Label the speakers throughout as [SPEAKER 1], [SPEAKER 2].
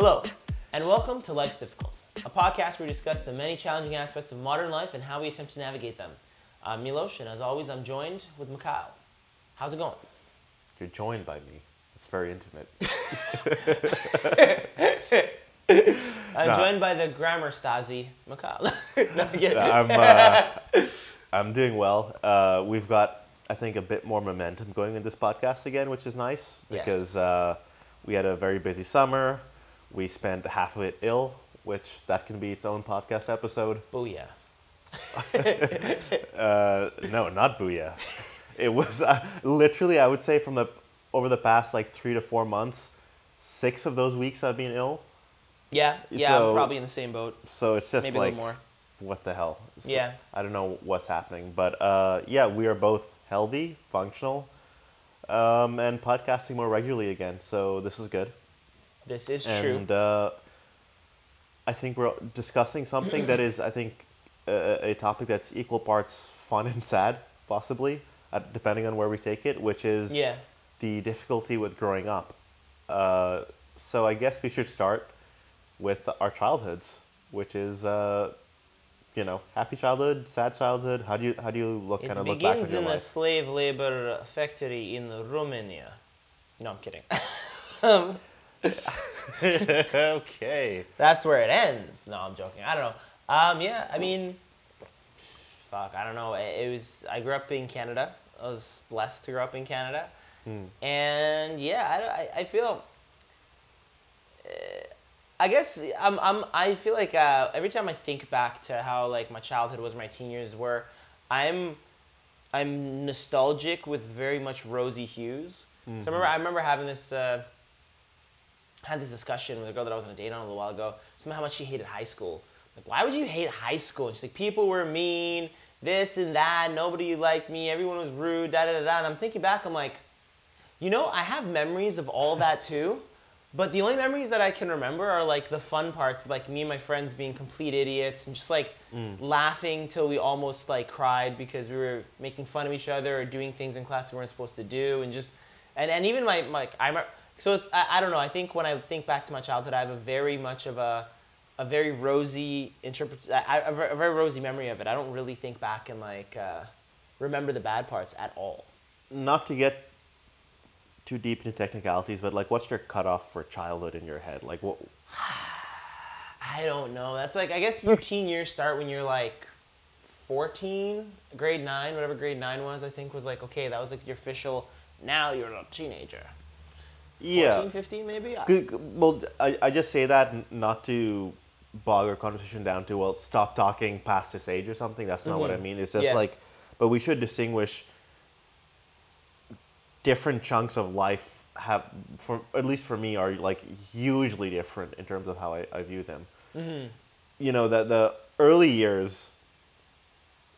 [SPEAKER 1] Hello, and welcome to Life's Difficult, a podcast where we discuss the many challenging aspects of modern life and how we attempt to navigate them. I'm Milos, and as always, I'm joined with Mikhail. How's it going?
[SPEAKER 2] You're joined by me. It's very intimate.
[SPEAKER 1] I'm
[SPEAKER 2] Nah.
[SPEAKER 1] joined by the grammar Stasi, Mikhail. no, I'm.
[SPEAKER 2] I'm, uh, I'm doing well. Uh, we've got, I think, a bit more momentum going in this podcast again, which is nice
[SPEAKER 1] Yes.
[SPEAKER 2] because uh, we had a very busy summer. We spent half of it ill, which that can be its own podcast episode.
[SPEAKER 1] Booyah.
[SPEAKER 2] Uh, no, not booyah. It was uh, literally, I would say, from the over the past like three to four months, six of those weeks I've been ill.
[SPEAKER 1] Yeah, yeah, I'm probably in the same boat.
[SPEAKER 2] So it's just
[SPEAKER 1] Maybe a
[SPEAKER 2] like
[SPEAKER 1] little more.
[SPEAKER 2] what the hell? So
[SPEAKER 1] Yeah.
[SPEAKER 2] I don't know what's happening, but uh, yeah, we are both healthy, functional, um, and podcasting more regularly again. So this is good.
[SPEAKER 1] This is true.
[SPEAKER 2] And uh, I think we're discussing something that is, I think, a, a topic that's equal parts fun and sad, possibly, uh, depending on where we take it, which is
[SPEAKER 1] Yeah.
[SPEAKER 2] the difficulty with growing up. Uh, so I guess we should start with our childhoods, which is, uh, you know, happy childhood, sad childhood. How do you how do you look
[SPEAKER 1] It
[SPEAKER 2] kind of look back
[SPEAKER 1] begins
[SPEAKER 2] on your
[SPEAKER 1] in a slave labor factory in Romania. No, I'm kidding. um,
[SPEAKER 2] okay.
[SPEAKER 1] that's where it ends. No, I'm joking. I don't know. Um, yeah, I mean, fuck, I don't know. It, it was. I grew up in Canada. I was blessed to grow up in Canada,
[SPEAKER 2] Hmm.
[SPEAKER 1] and yeah, I, I, I feel. uh, I guess I'm, I'm I feel like uh, every time I think back to how like my childhood was, my teen years were, I'm I'm nostalgic with very much rosy hues. So I remember I remember having this uh, had this discussion with a girl that I was on a date on a little while ago. Somehow how much she hated high school. Like, why would you hate high school? And she's like, people were mean, this and that. Nobody liked me. Everyone was rude. Da da da da. And I'm thinking back, I'm like, you know, I have memories of all that too. But the only memories that I can remember are like the fun parts, like me and my friends being complete idiots and just like mm. laughing till we almost like cried because we were making fun of each other or doing things in class we weren't supposed to do and just and, and even my, like I remember, so it's I, I don't know I think when I think back to my childhood I have a very much of a a very rosy interpret I, a a very rosy memory of it I don't really think back and like uh, remember the bad parts at all
[SPEAKER 2] Not to get too deep into technicalities, but like, what's your cutoff for childhood in your head? Like, what?
[SPEAKER 1] I don't know. That's like I guess your teen years start when you're like 14, grade 9, whatever grade 9 was, I think was like okay, that was like your official now you're a teenager. 14,
[SPEAKER 2] Yeah.
[SPEAKER 1] 15 maybe?
[SPEAKER 2] Good, well, I, I just say that not to bog our conversation down to well, stop talking past this age or something. That's not what I
[SPEAKER 1] Mhm.
[SPEAKER 2] mean. It's just
[SPEAKER 1] Yeah.
[SPEAKER 2] like, but we should distinguish different chunks of life have, for at least for me, are like hugely different in terms of how I, I view them.
[SPEAKER 1] Mhm.
[SPEAKER 2] You know that the early years,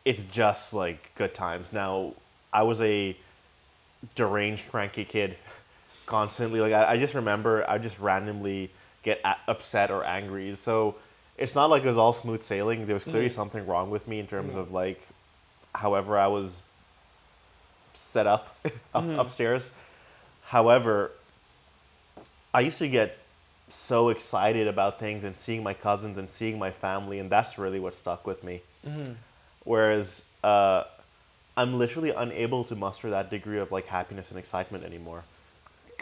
[SPEAKER 2] it's just like good times. Now, I was a deranged, cranky kid constantly. Like I, I just remember I just randomly get a- upset or angry. So it's not like it was all smooth sailing. There was clearly
[SPEAKER 1] Mhm.
[SPEAKER 2] something wrong with me in terms
[SPEAKER 1] Mhm.
[SPEAKER 2] of like, however I was set up, up
[SPEAKER 1] Mhm.
[SPEAKER 2] upstairs. However, I used to get so excited about things and seeing my cousins and seeing my family, and that's really what stuck with me.
[SPEAKER 1] Mhm.
[SPEAKER 2] Whereas uh, I'm literally unable to muster that degree of like happiness and excitement anymore.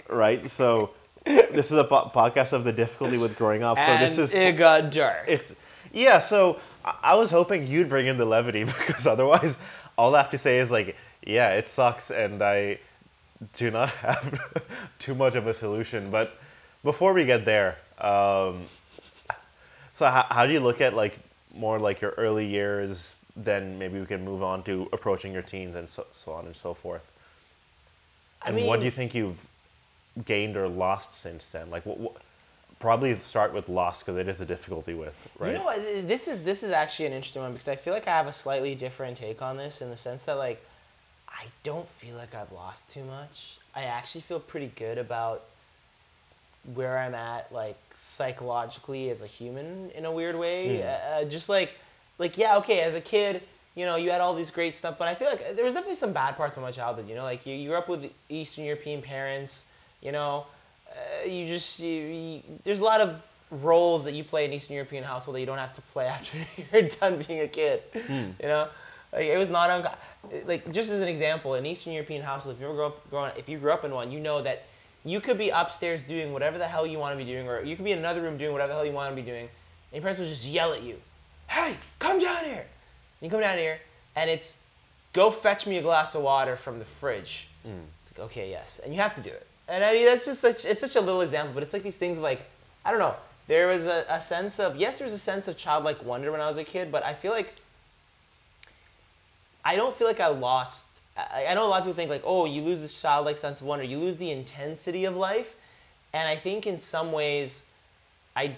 [SPEAKER 2] Right? So this is a po- podcast of the difficulty with growing up. So
[SPEAKER 1] and
[SPEAKER 2] this is
[SPEAKER 1] it got dark.
[SPEAKER 2] it's yeah. So I I was hoping you'd bring in the levity because otherwise, all I have to say is like, yeah, it sucks, and I do not have too much of a solution. But before we get there, um, so how, how do you look at like more like your early years? Then maybe we can move on to approaching your teens and so, so on and so forth.
[SPEAKER 1] I
[SPEAKER 2] And what do you think you've gained or lost since then? Like, what, what probably start with lost because it is a difficulty with, right?
[SPEAKER 1] You know what? This is this is actually an interesting one because I feel like I have a slightly different take on this in the sense that like I don't feel like I've lost too much. I actually feel pretty good about where I'm at like psychologically as a human in a weird way. Hmm. Uh, uh, just like like yeah, okay, as a kid, you know, you had all these great stuff, but I feel like uh, there was definitely some bad parts about my childhood. You know, like you, you grew up with Eastern European parents. You know, uh, you just you, you, there's a lot of roles that you play in Eastern European household that you don't have to play after you're done being a kid. You know, like it was not unco- like just as an example, in Eastern European household, if you ever grow up, growing, if you grew up in one, you know that you could be upstairs doing whatever the hell you want to be doing, or you could be in another room doing whatever the hell you want to be doing, and your parents will just yell at you, "Hey, come down here!" And you come down here, and it's go fetch me a glass of water from the fridge. It's like, okay, yes. And you have to do it. And I mean, that's just such, it's such a little example, but it's like these things of like, I don't know. There was a, a sense of, yes, there was a sense of childlike wonder when I was a kid, but I feel like, I don't feel like I lost, I, I know a lot of people think like, oh, you lose this childlike sense of wonder. You lose the intensity of life. And I think in some ways, I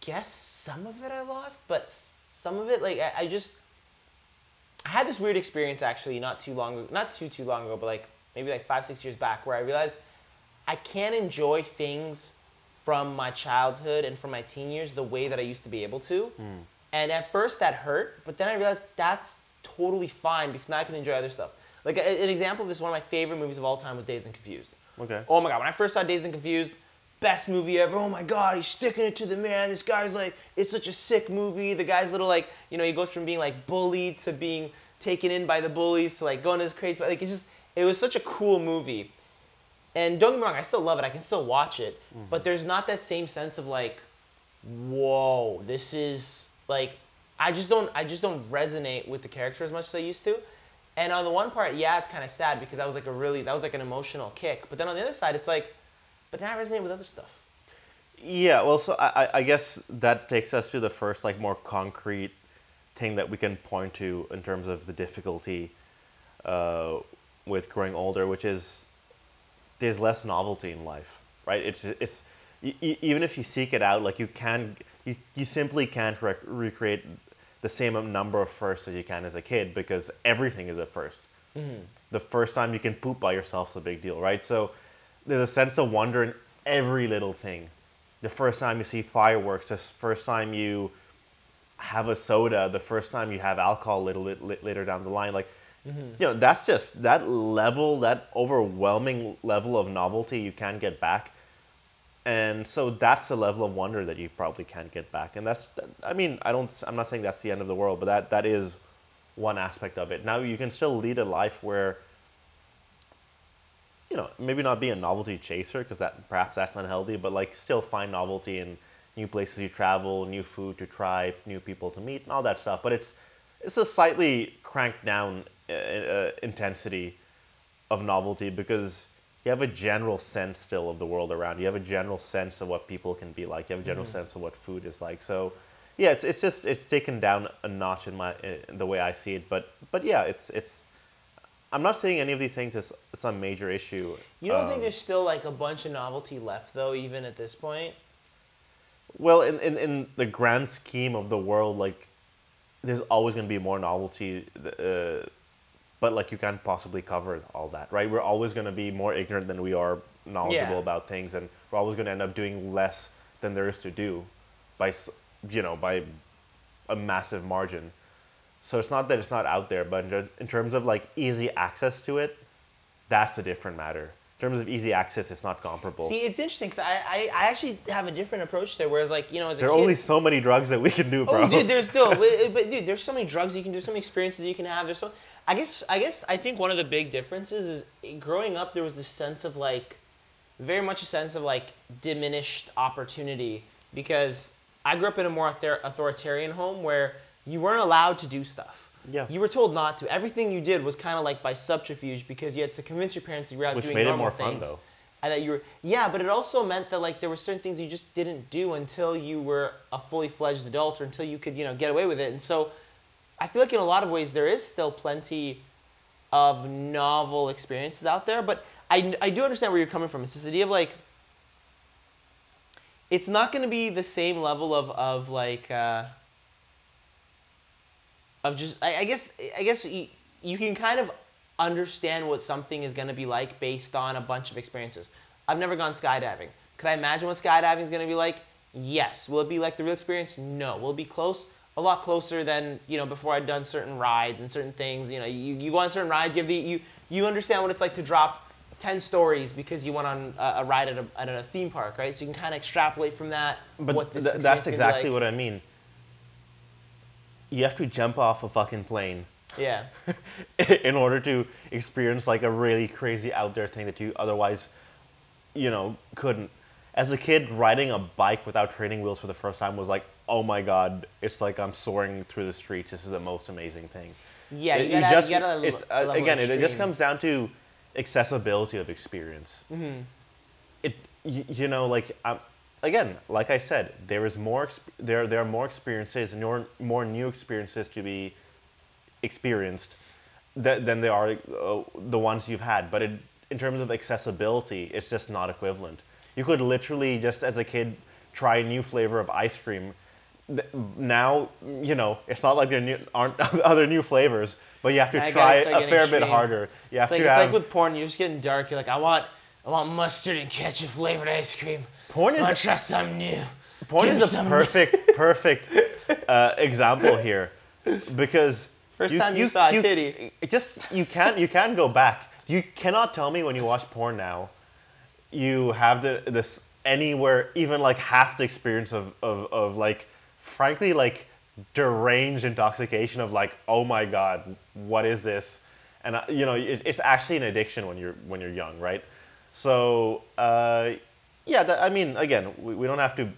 [SPEAKER 1] guess some of it I lost, but some of it, like, I, I just, I had this weird experience actually not too long ago, not too too long ago, but like maybe like five six years back, where I realized I can't enjoy things from my childhood and from my teen years the way that I used to be able to. Hmm. And at first that hurt, but then I realized that's totally fine because now I can enjoy other stuff. Like a- an example of this, one of my favorite movies of all time was Dazed and Confused.
[SPEAKER 2] Okay.
[SPEAKER 1] Oh my god, when I first saw Dazed and Confused, best movie ever. Oh my god, he's sticking it to the man. This guy's like, it's such a sick movie. The guy's little like, you know, he goes from being like bullied to being taken in by the bullies to like going to this crazy. Like it's just, it was such a cool movie. And don't get me wrong, I still love it. I can still watch it, but there's not that same sense of like, whoa, this is like, I just don't, I just don't resonate with the character as much as I used to. And on the one part, yeah, it's kind of sad because that was like a really, that was like an emotional kick. But then on the other side, it's like, but now I resonate with other stuff.
[SPEAKER 2] Yeah, well, so I, I- I guess that takes us to the first, like, more concrete thing that we can point to in terms of the difficulty uh, with growing older, which is there's less novelty in life, right? It's it's e- even if you seek it out, like you can, you, you simply can't rec- recreate the same number of firsts as you can as a kid because everything is a 1st mm-hmm. The first time you can poop by yourself is a big deal, right? So there's a sense of wonder in every little thing. The first time you see fireworks, the first time you have a soda, the first time you have alcohol a little bit later down the line, like Mm-hmm. you know, that's just that level, that overwhelming level of novelty you can't get back. And so that's the level of wonder that you probably can't get back. And that's, I mean, I don't, I'm not saying that's the end of the world, but that, that is one aspect of it. Now you can still lead a life where, you know, maybe not be a novelty chaser because that perhaps that's unhealthy, but like still find novelty in new places you travel, new food to try, new people to meet, and all that stuff. But it's it's a slightly cranked down uh, uh, intensity of novelty because you have a general sense still of the world around you. You have a general sense of what people can be like. You have a general sense of what food is like. So, yeah, it's, it's just it's taken down a notch in my in the way I see it. But but yeah, it's it's. I'm not saying any of these things is some major issue.
[SPEAKER 1] You don't think
[SPEAKER 2] Um,
[SPEAKER 1] there's still like a bunch of novelty left though, even at this point?
[SPEAKER 2] Well, in, in, in the grand scheme of the world, like, there's always going to be more novelty, uh, but like you can't possibly cover all that, right? We're always going to be more ignorant than we are knowledgeable
[SPEAKER 1] Yeah.
[SPEAKER 2] about things, and we're always going to end up doing less than there is to do, by you know by a massive margin. So it's not that it's not out there, but in terms of like easy access to it, that's a different matter. In terms of easy access, it's not comparable.
[SPEAKER 1] See, it's interesting because I, I, I actually have a different approach there. Whereas, like, you know, as a
[SPEAKER 2] there are
[SPEAKER 1] kid,
[SPEAKER 2] only so many drugs that we can do, oh, bro.
[SPEAKER 1] Oh, dude, there's still, but, but dude, there's so many drugs you can do, so many experiences you can have. There's so, I guess, I guess, I think one of the big differences is eh, growing up. There was this sense of like, very much a sense of like diminished opportunity because I grew up in a more author- authoritarian home where you weren't allowed to do stuff.
[SPEAKER 2] Yeah.
[SPEAKER 1] You were told not to. Everything you did was kind of like by subterfuge because you had to convince your parents that you were out
[SPEAKER 2] Which
[SPEAKER 1] doing
[SPEAKER 2] made it
[SPEAKER 1] normal
[SPEAKER 2] more fun,
[SPEAKER 1] things.
[SPEAKER 2] though.
[SPEAKER 1] And that you were, yeah, but it also meant that like there were certain things you just didn't do until you were a fully fledged adult or until you could, you know, get away with it. And so I feel like in a lot of ways there is still plenty of novel experiences out there, but I, I do understand where you're coming from. It's this idea of like, it's not going to be the same level of, of like, uh, of just, I, I guess, I guess you, you can kind of understand what something is going to be like based on a bunch of experiences. I've never gone skydiving. Could I imagine what skydiving is going to be like? Yes. Will it be like the real experience? No. Will it be close? A lot closer than you know before I'd done certain rides and certain things. You know, you, you go on certain rides. You have the you you understand what it's like to drop 10 stories because you went on a, a ride at a, at a theme park, right? So you can kind of extrapolate from that
[SPEAKER 2] But
[SPEAKER 1] what this
[SPEAKER 2] th- that's exactly
[SPEAKER 1] like.
[SPEAKER 2] what I mean. You have to jump off a fucking plane
[SPEAKER 1] Yeah.
[SPEAKER 2] in order to experience like a really crazy out there thing that you otherwise, you know, couldn't. As a kid, riding a bike without training wheels for the first time was like, oh my god, it's like I'm soaring through the streets. This is the most amazing thing.
[SPEAKER 1] Yeah,
[SPEAKER 2] It-
[SPEAKER 1] you gotta,
[SPEAKER 2] just,
[SPEAKER 1] you gotta
[SPEAKER 2] it's, uh, again, it, it just comes down to accessibility of experience.
[SPEAKER 1] Mm-hmm.
[SPEAKER 2] It, you, you know, like um, again, like I said, there is more. There, there are more experiences and more, more new experiences to be experienced th- than there are uh, the ones you've had. But it, in terms of accessibility, it's just not equivalent. You could literally just as a kid try a new flavor of ice cream. Now, you know, it's not like there new, aren't other new flavors, but you have to
[SPEAKER 1] I
[SPEAKER 2] try it a fair bit harder. You have
[SPEAKER 1] It's like,
[SPEAKER 2] to
[SPEAKER 1] it's
[SPEAKER 2] have
[SPEAKER 1] like with porn, you're just getting dark. You're like, I want, I want mustard and ketchup flavored ice cream.
[SPEAKER 2] porn
[SPEAKER 1] I
[SPEAKER 2] is
[SPEAKER 1] want to try something new.
[SPEAKER 2] Porn
[SPEAKER 1] Give
[SPEAKER 2] is a perfect, perfect uh, example here, because
[SPEAKER 1] First time you saw a titty.
[SPEAKER 2] it just you can't you can't go back. You cannot tell me when you watch porn now, you have the this anywhere even like half the experience of of, of like, frankly like deranged intoxication of like oh my god what is this, and uh, you know it's, it's actually an addiction when you're when you're young right, so uh, yeah that, I mean again we, we don't have to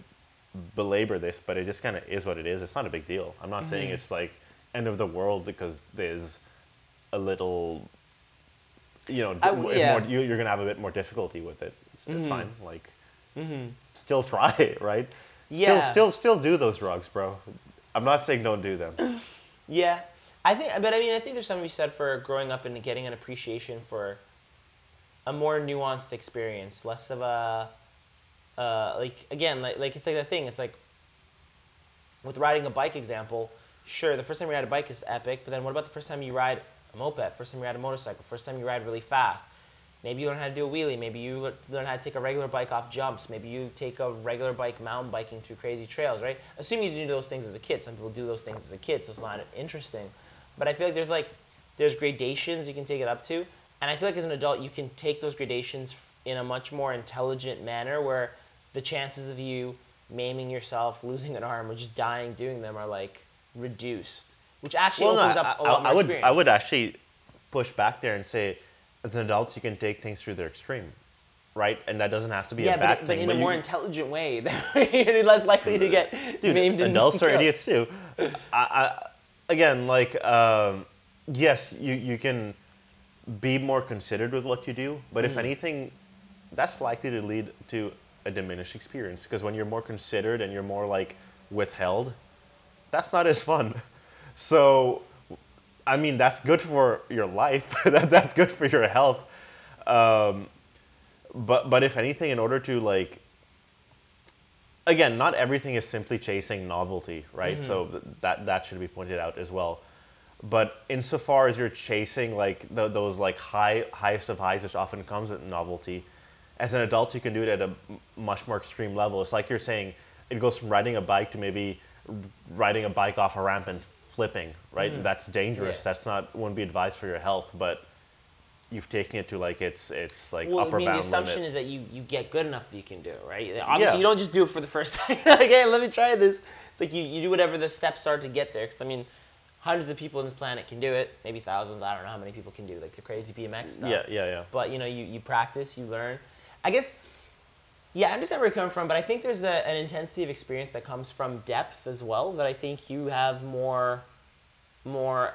[SPEAKER 2] belabor this, but it just kind of is what it is. It's not a big deal. I'm not saying
[SPEAKER 1] Mm-hmm.
[SPEAKER 2] it's like end of the world because there's a little, you know,
[SPEAKER 1] I- yeah.
[SPEAKER 2] more, you, you're gonna have a bit more difficulty with it. It's,
[SPEAKER 1] Mhm.
[SPEAKER 2] fine. Like,
[SPEAKER 1] Mm-hmm.
[SPEAKER 2] still try it, right?
[SPEAKER 1] Yeah.
[SPEAKER 2] Still, still, still do those drugs, bro. I'm not saying don't do them.
[SPEAKER 1] Yeah, I think, but I mean, I think there's something to be said for growing up and getting an appreciation for a more nuanced experience, less of a, uh, like again, like like it's like the thing. It's like with riding a bike example. Sure, the first time you ride a bike is epic, but then what about the first time you ride a moped? First time you ride a motorcycle? First time you ride really fast? Maybe you learn how to do a wheelie. Maybe you learn how to take a regular bike off jumps. Maybe you take a regular bike mountain biking through crazy trails, right? Assuming you do those things as a kid. Some people do those things as a kid, so it's not interesting. But I feel like there's like there's gradations you can take it up to, and I feel like as an adult you can take those gradations in a much more intelligent manner where the chances of you maiming yourself, losing an arm, or just dying doing them are like reduced, which actually
[SPEAKER 2] well,
[SPEAKER 1] opens
[SPEAKER 2] I,
[SPEAKER 1] up a
[SPEAKER 2] I-
[SPEAKER 1] lot more
[SPEAKER 2] I would,
[SPEAKER 1] experience.
[SPEAKER 2] I would actually push back there and say, as an adult, you can take things through their extreme, right? And that doesn't have to be
[SPEAKER 1] yeah,
[SPEAKER 2] a bad
[SPEAKER 1] but,
[SPEAKER 2] thing.
[SPEAKER 1] but in a
[SPEAKER 2] you-
[SPEAKER 1] more intelligent way, you're less likely to get
[SPEAKER 2] Dude,
[SPEAKER 1] maimed and
[SPEAKER 2] adults are idiots too. I, I, again, like, um, yes, you, you can be more considered with what you do, but
[SPEAKER 1] Mm.
[SPEAKER 2] if anything, that's likely to lead to a diminished experience because when you're more considered and you're more like withheld, that's not as fun. So, I mean, that's good for your life. that, that's good for your health. Um, but but if anything, in order to like again, not everything is simply chasing novelty, right? So th- that that should be pointed out as well. But insofar as you're chasing like th those like high highest of highs, which often comes with novelty, as an adult you can do it at a m- much more extreme level. It's like you're saying it goes from riding a bike to maybe riding a bike off a ramp and flipping, right? Mm. That's dangerous.
[SPEAKER 1] Yeah.
[SPEAKER 2] That's not wouldn't be advised for your health, but you've taken it to like it's it's like
[SPEAKER 1] Well,
[SPEAKER 2] upper
[SPEAKER 1] I mean, the assumption
[SPEAKER 2] limit.
[SPEAKER 1] is that you, you get good enough that you can do it, right? Obviously,
[SPEAKER 2] Yeah.
[SPEAKER 1] you don't just do it for the first time. like, hey, let me try this. It's like you, you do whatever the steps are to get there. Because, I mean, hundreds of people on this planet can do it. Maybe thousands. I don't know how many people can do like the crazy BMX stuff.
[SPEAKER 2] Yeah, yeah, yeah.
[SPEAKER 1] But, you know, you, you practice, you learn. I guess, yeah, I understand where you're coming from, but I think there's a, an intensity of experience that comes from depth as well that I think you have more, more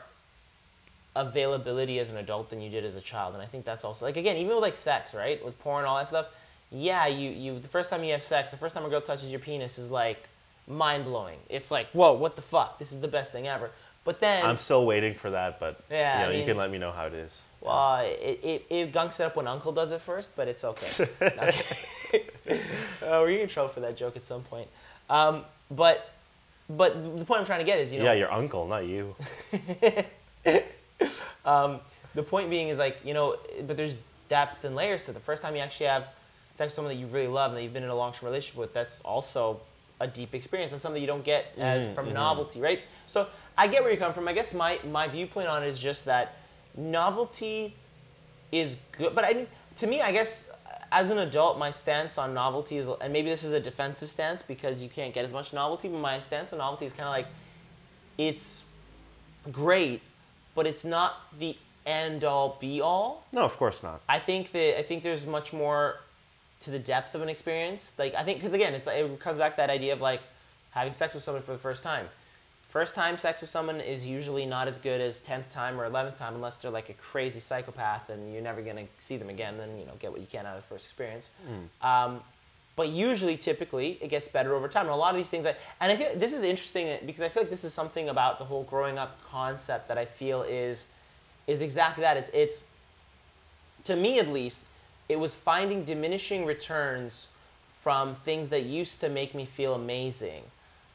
[SPEAKER 1] availability as an adult than you did as a child. And i think that's also like again even with like sex right? With porn all that stuff yeah you you the first time you have sex the first time a girl touches your penis is like mind-blowing. It's like whoa what the fuck? This is the best thing ever. But then
[SPEAKER 2] I'm still waiting for that, but
[SPEAKER 1] Yeah,
[SPEAKER 2] you,
[SPEAKER 1] I
[SPEAKER 2] know, you can let me know how it is.
[SPEAKER 1] Uh, it, it, it gunks it up when uncle does it first but it's okay uh, we're in trouble for that joke at some point um, but but the point i'm trying to get is you know
[SPEAKER 2] yeah, your uncle, not you.
[SPEAKER 1] Um, the point being is like you know, but there's depth and layers to it. The first time you actually have sex with someone that you really love and that you've been in a long-term relationship with, that's also a deep experience. That's something you don't get as
[SPEAKER 2] Mhm,
[SPEAKER 1] from
[SPEAKER 2] mhm.
[SPEAKER 1] novelty, right? So I get where you come from. I guess my my viewpoint on it is just that novelty is good, but I mean to me, I guess as an adult, my stance on novelty is, and maybe this is a defensive stance because you can't get as much novelty, but my stance on novelty is kind of like, it's great, but it's not the end all be all.
[SPEAKER 2] No, of course not.
[SPEAKER 1] I think that I think there's much more to the depth of an experience. Like I think because again, it's it comes back to that idea of like having sex with someone for the first time. First time sex with someone is usually not as good as tenth time or eleventh time unless they're like a crazy psychopath and you're never gonna see them again. Then you know get what you can out of the first experience. Um, but usually, typically, it gets better over time. And a lot of these things, I, and I feel this is interesting because I feel like this is something about the whole growing up concept that I feel is is exactly that. It's it's to me at least, it was finding diminishing returns from things that used to make me feel amazing.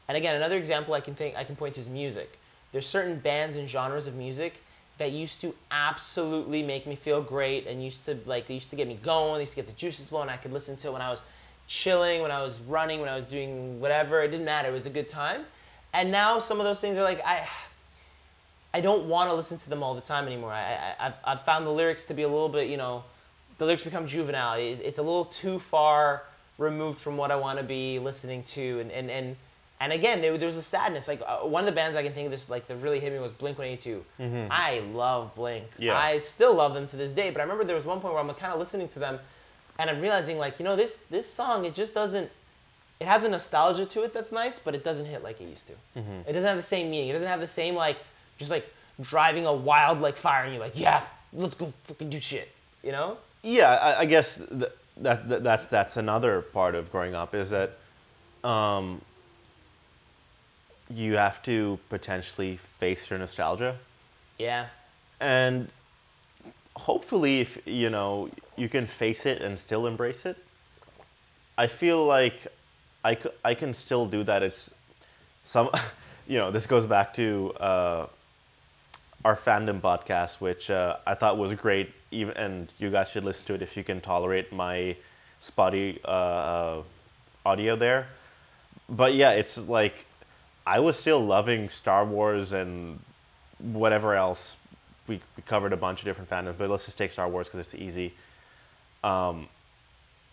[SPEAKER 1] And again, another example I can think I can point to is music. There's certain bands and genres of music that used to absolutely make me feel great and used to like they used to get me going, they used to get the juices flowing. I could listen to it when I was chilling, when I was running, when I was doing whatever. It didn't matter. It was a good time. And now some of those things are like I I don't want to listen to them all the time anymore. I, I, I've, I've found the lyrics to be a little bit, you know, the lyrics become juvenile. It, it's a little too far removed from what I want to be listening to. And, and, and, and again, there, there was a sadness. Like uh, one of the bands I can think of this, like that really hit me was Blink 182. I love Blink.
[SPEAKER 2] Yeah.
[SPEAKER 1] I still love them to this day. But I remember there was one point where I'm kind of listening to them and I'm realizing like, you know, this, this song, it just doesn't, it has a nostalgia to it that's nice, but it doesn't hit like it used to. It doesn't have the same meaning. It doesn't have the same like just like driving a wild like fire and you're like, yeah, let's go fucking do shit. You know?
[SPEAKER 2] Yeah, I, I guess th- that, that that that's another part of growing up is that um, you have to potentially face your nostalgia,
[SPEAKER 1] Yeah.
[SPEAKER 2] and hopefully, if you know, you can face it and still embrace it. I feel like i, I can still do that. It's some, you know, this goes back to uh, our fandom podcast, which uh, I thought was great. Even and you guys should listen to it if you can tolerate my spotty uh, uh, audio there. But yeah, it's like I was still loving Star Wars and whatever else. We, we covered a bunch of different fandoms, but let's just take Star Wars because it's easy. Um,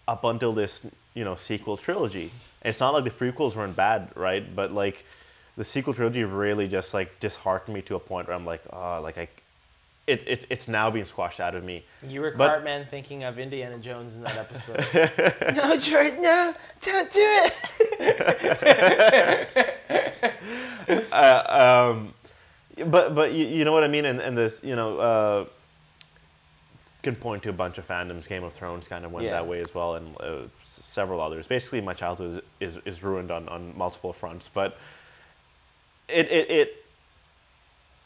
[SPEAKER 2] up until this, you know, sequel trilogy. And it's not like the prequels weren't bad, right? But like the sequel trilogy really just like disheartened me to a point where I'm like, oh, like I, it, it it's now being squashed out of me.
[SPEAKER 1] You were
[SPEAKER 2] But-
[SPEAKER 1] Cartman thinking of Indiana Jones in that episode. no, Jordan, no, don't do it.
[SPEAKER 2] uh, um, but but you, you know what I mean, and, and this you know uh, can point to a bunch of fandoms. Game of Thrones kind of went
[SPEAKER 1] Yeah.
[SPEAKER 2] that way as well, and uh, s- several others. Basically, my childhood is, is, is ruined on, on multiple fronts. But it, it it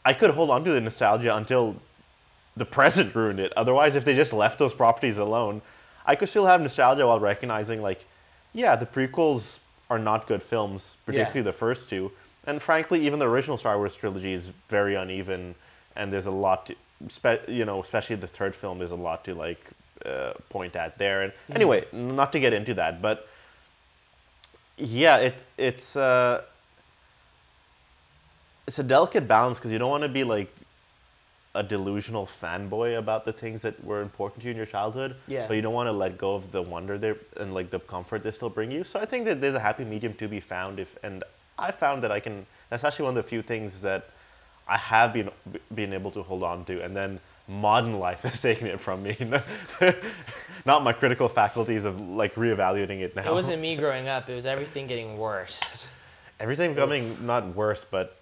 [SPEAKER 2] I could hold on to the nostalgia until the present ruined it. Otherwise, if they just left those properties alone, I could still have nostalgia while recognizing like, yeah, the prequels are not good films, particularly the first two. And frankly, even the original Star Wars trilogy is very uneven, and there's a lot to, spe- you know, especially the third film, there's a lot to like uh, point at there. And anyway, not to get into that, but yeah, it it's uh, it's a delicate balance because you don't want to be like a delusional fanboy about the things that were important to you in your childhood.
[SPEAKER 1] Yeah.
[SPEAKER 2] But you don't want to let go of the wonder there and like the comfort they still bring you. So I think that there's a happy medium to be found if and I found that I can that's actually one of the few things that I have been been able to hold on to and then modern life has taken it from me. Not my critical faculties of like reevaluating it now.
[SPEAKER 1] It wasn't me growing up. It was everything getting worse.
[SPEAKER 2] Everything becoming not worse, but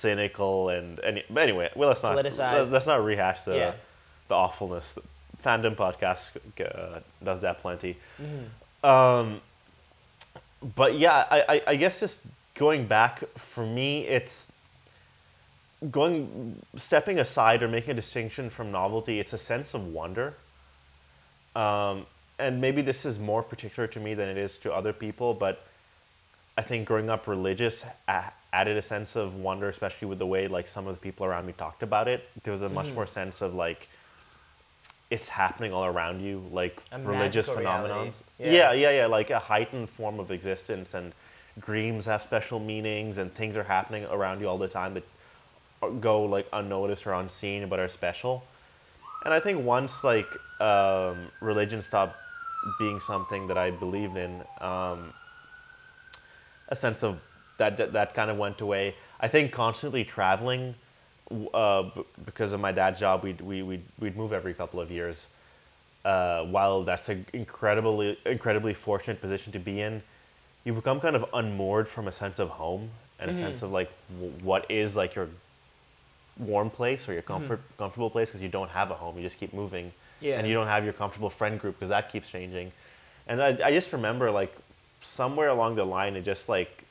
[SPEAKER 2] cynical and any. But anyway, well, let's not let's, let's not rehash the
[SPEAKER 1] Yeah.
[SPEAKER 2] the awfulness. Fandom podcast uh, does that plenty.
[SPEAKER 1] Mm-hmm.
[SPEAKER 2] Um, but yeah, I, I I guess just going back for me, it's going stepping aside or making a distinction from novelty. It's a sense of wonder. Um, and maybe this is more particular to me than it is to other people, but I think growing up religious added a sense of wonder, especially with the way like some of the people around me talked about it. There was a much more sense of like it's happening all around you, like
[SPEAKER 1] A
[SPEAKER 2] religious
[SPEAKER 1] reality.
[SPEAKER 2] Yeah.
[SPEAKER 1] Yeah.
[SPEAKER 2] yeah, yeah, like a heightened form of existence, and dreams have special meanings, and things are happening around you all the time that go like unnoticed or unseen, but are special. And I think once like um, religion stopped being something that I believed in, um, a sense of that, that kind of went away. I think constantly traveling, uh, b- because of my dad's job, we'd we we'd, we'd move every couple of years. Uh, while that's an incredibly incredibly fortunate position to be in, you become kind of unmoored from a sense of home and a sense of like w- what is like your warm place or your comfort comfortable place because you don't have a home. You just keep moving,
[SPEAKER 1] Yeah.
[SPEAKER 2] and you don't have your comfortable friend group because that keeps changing. And I, I just remember like somewhere along the line, it just like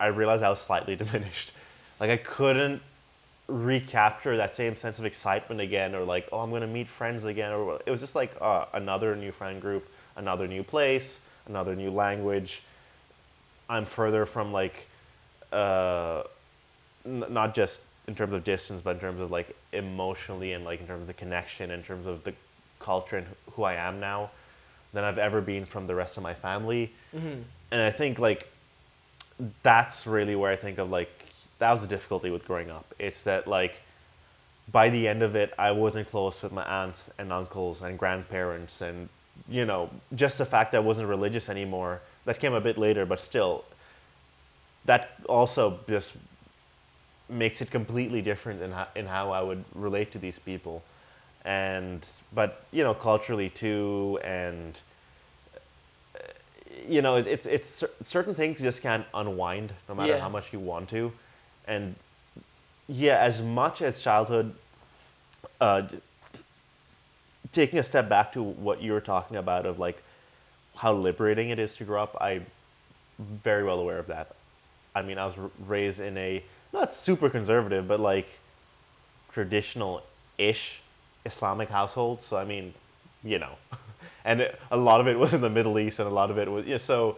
[SPEAKER 2] I realized I was slightly diminished. Like I couldn't recapture that same sense of excitement again, or like oh I'm gonna meet friends again, or it was just like uh, another new friend group, another new place, another new language. I'm further from like uh, n- not just in terms of distance, but in terms of like emotionally and like in terms of the connection, in terms of the culture and who I am now, than I've ever been from the rest of my family. Mm-hmm. And I think like that's really where I think of like that was the difficulty with growing up. It's that like by the end of it, I wasn't close with my aunts and uncles and grandparents, and you know, just the fact that I wasn't religious anymore. That came a bit later, but still, that also just makes it completely different in how, in how I would relate to these people, and but you know, culturally too, and uh, you know, it's it's certain things you just can't unwind no matter
[SPEAKER 1] Yeah.
[SPEAKER 2] how much you want to, and yeah, as much as childhood, uh, taking a step back to what you were talking about of like how liberating it is to grow up, I'm very well aware of that. I mean, I was raised in a not super conservative, but like traditional-ish Islamic household. So I mean, you know, and it, a lot of it was in the Middle East, and a lot of it was yeah. So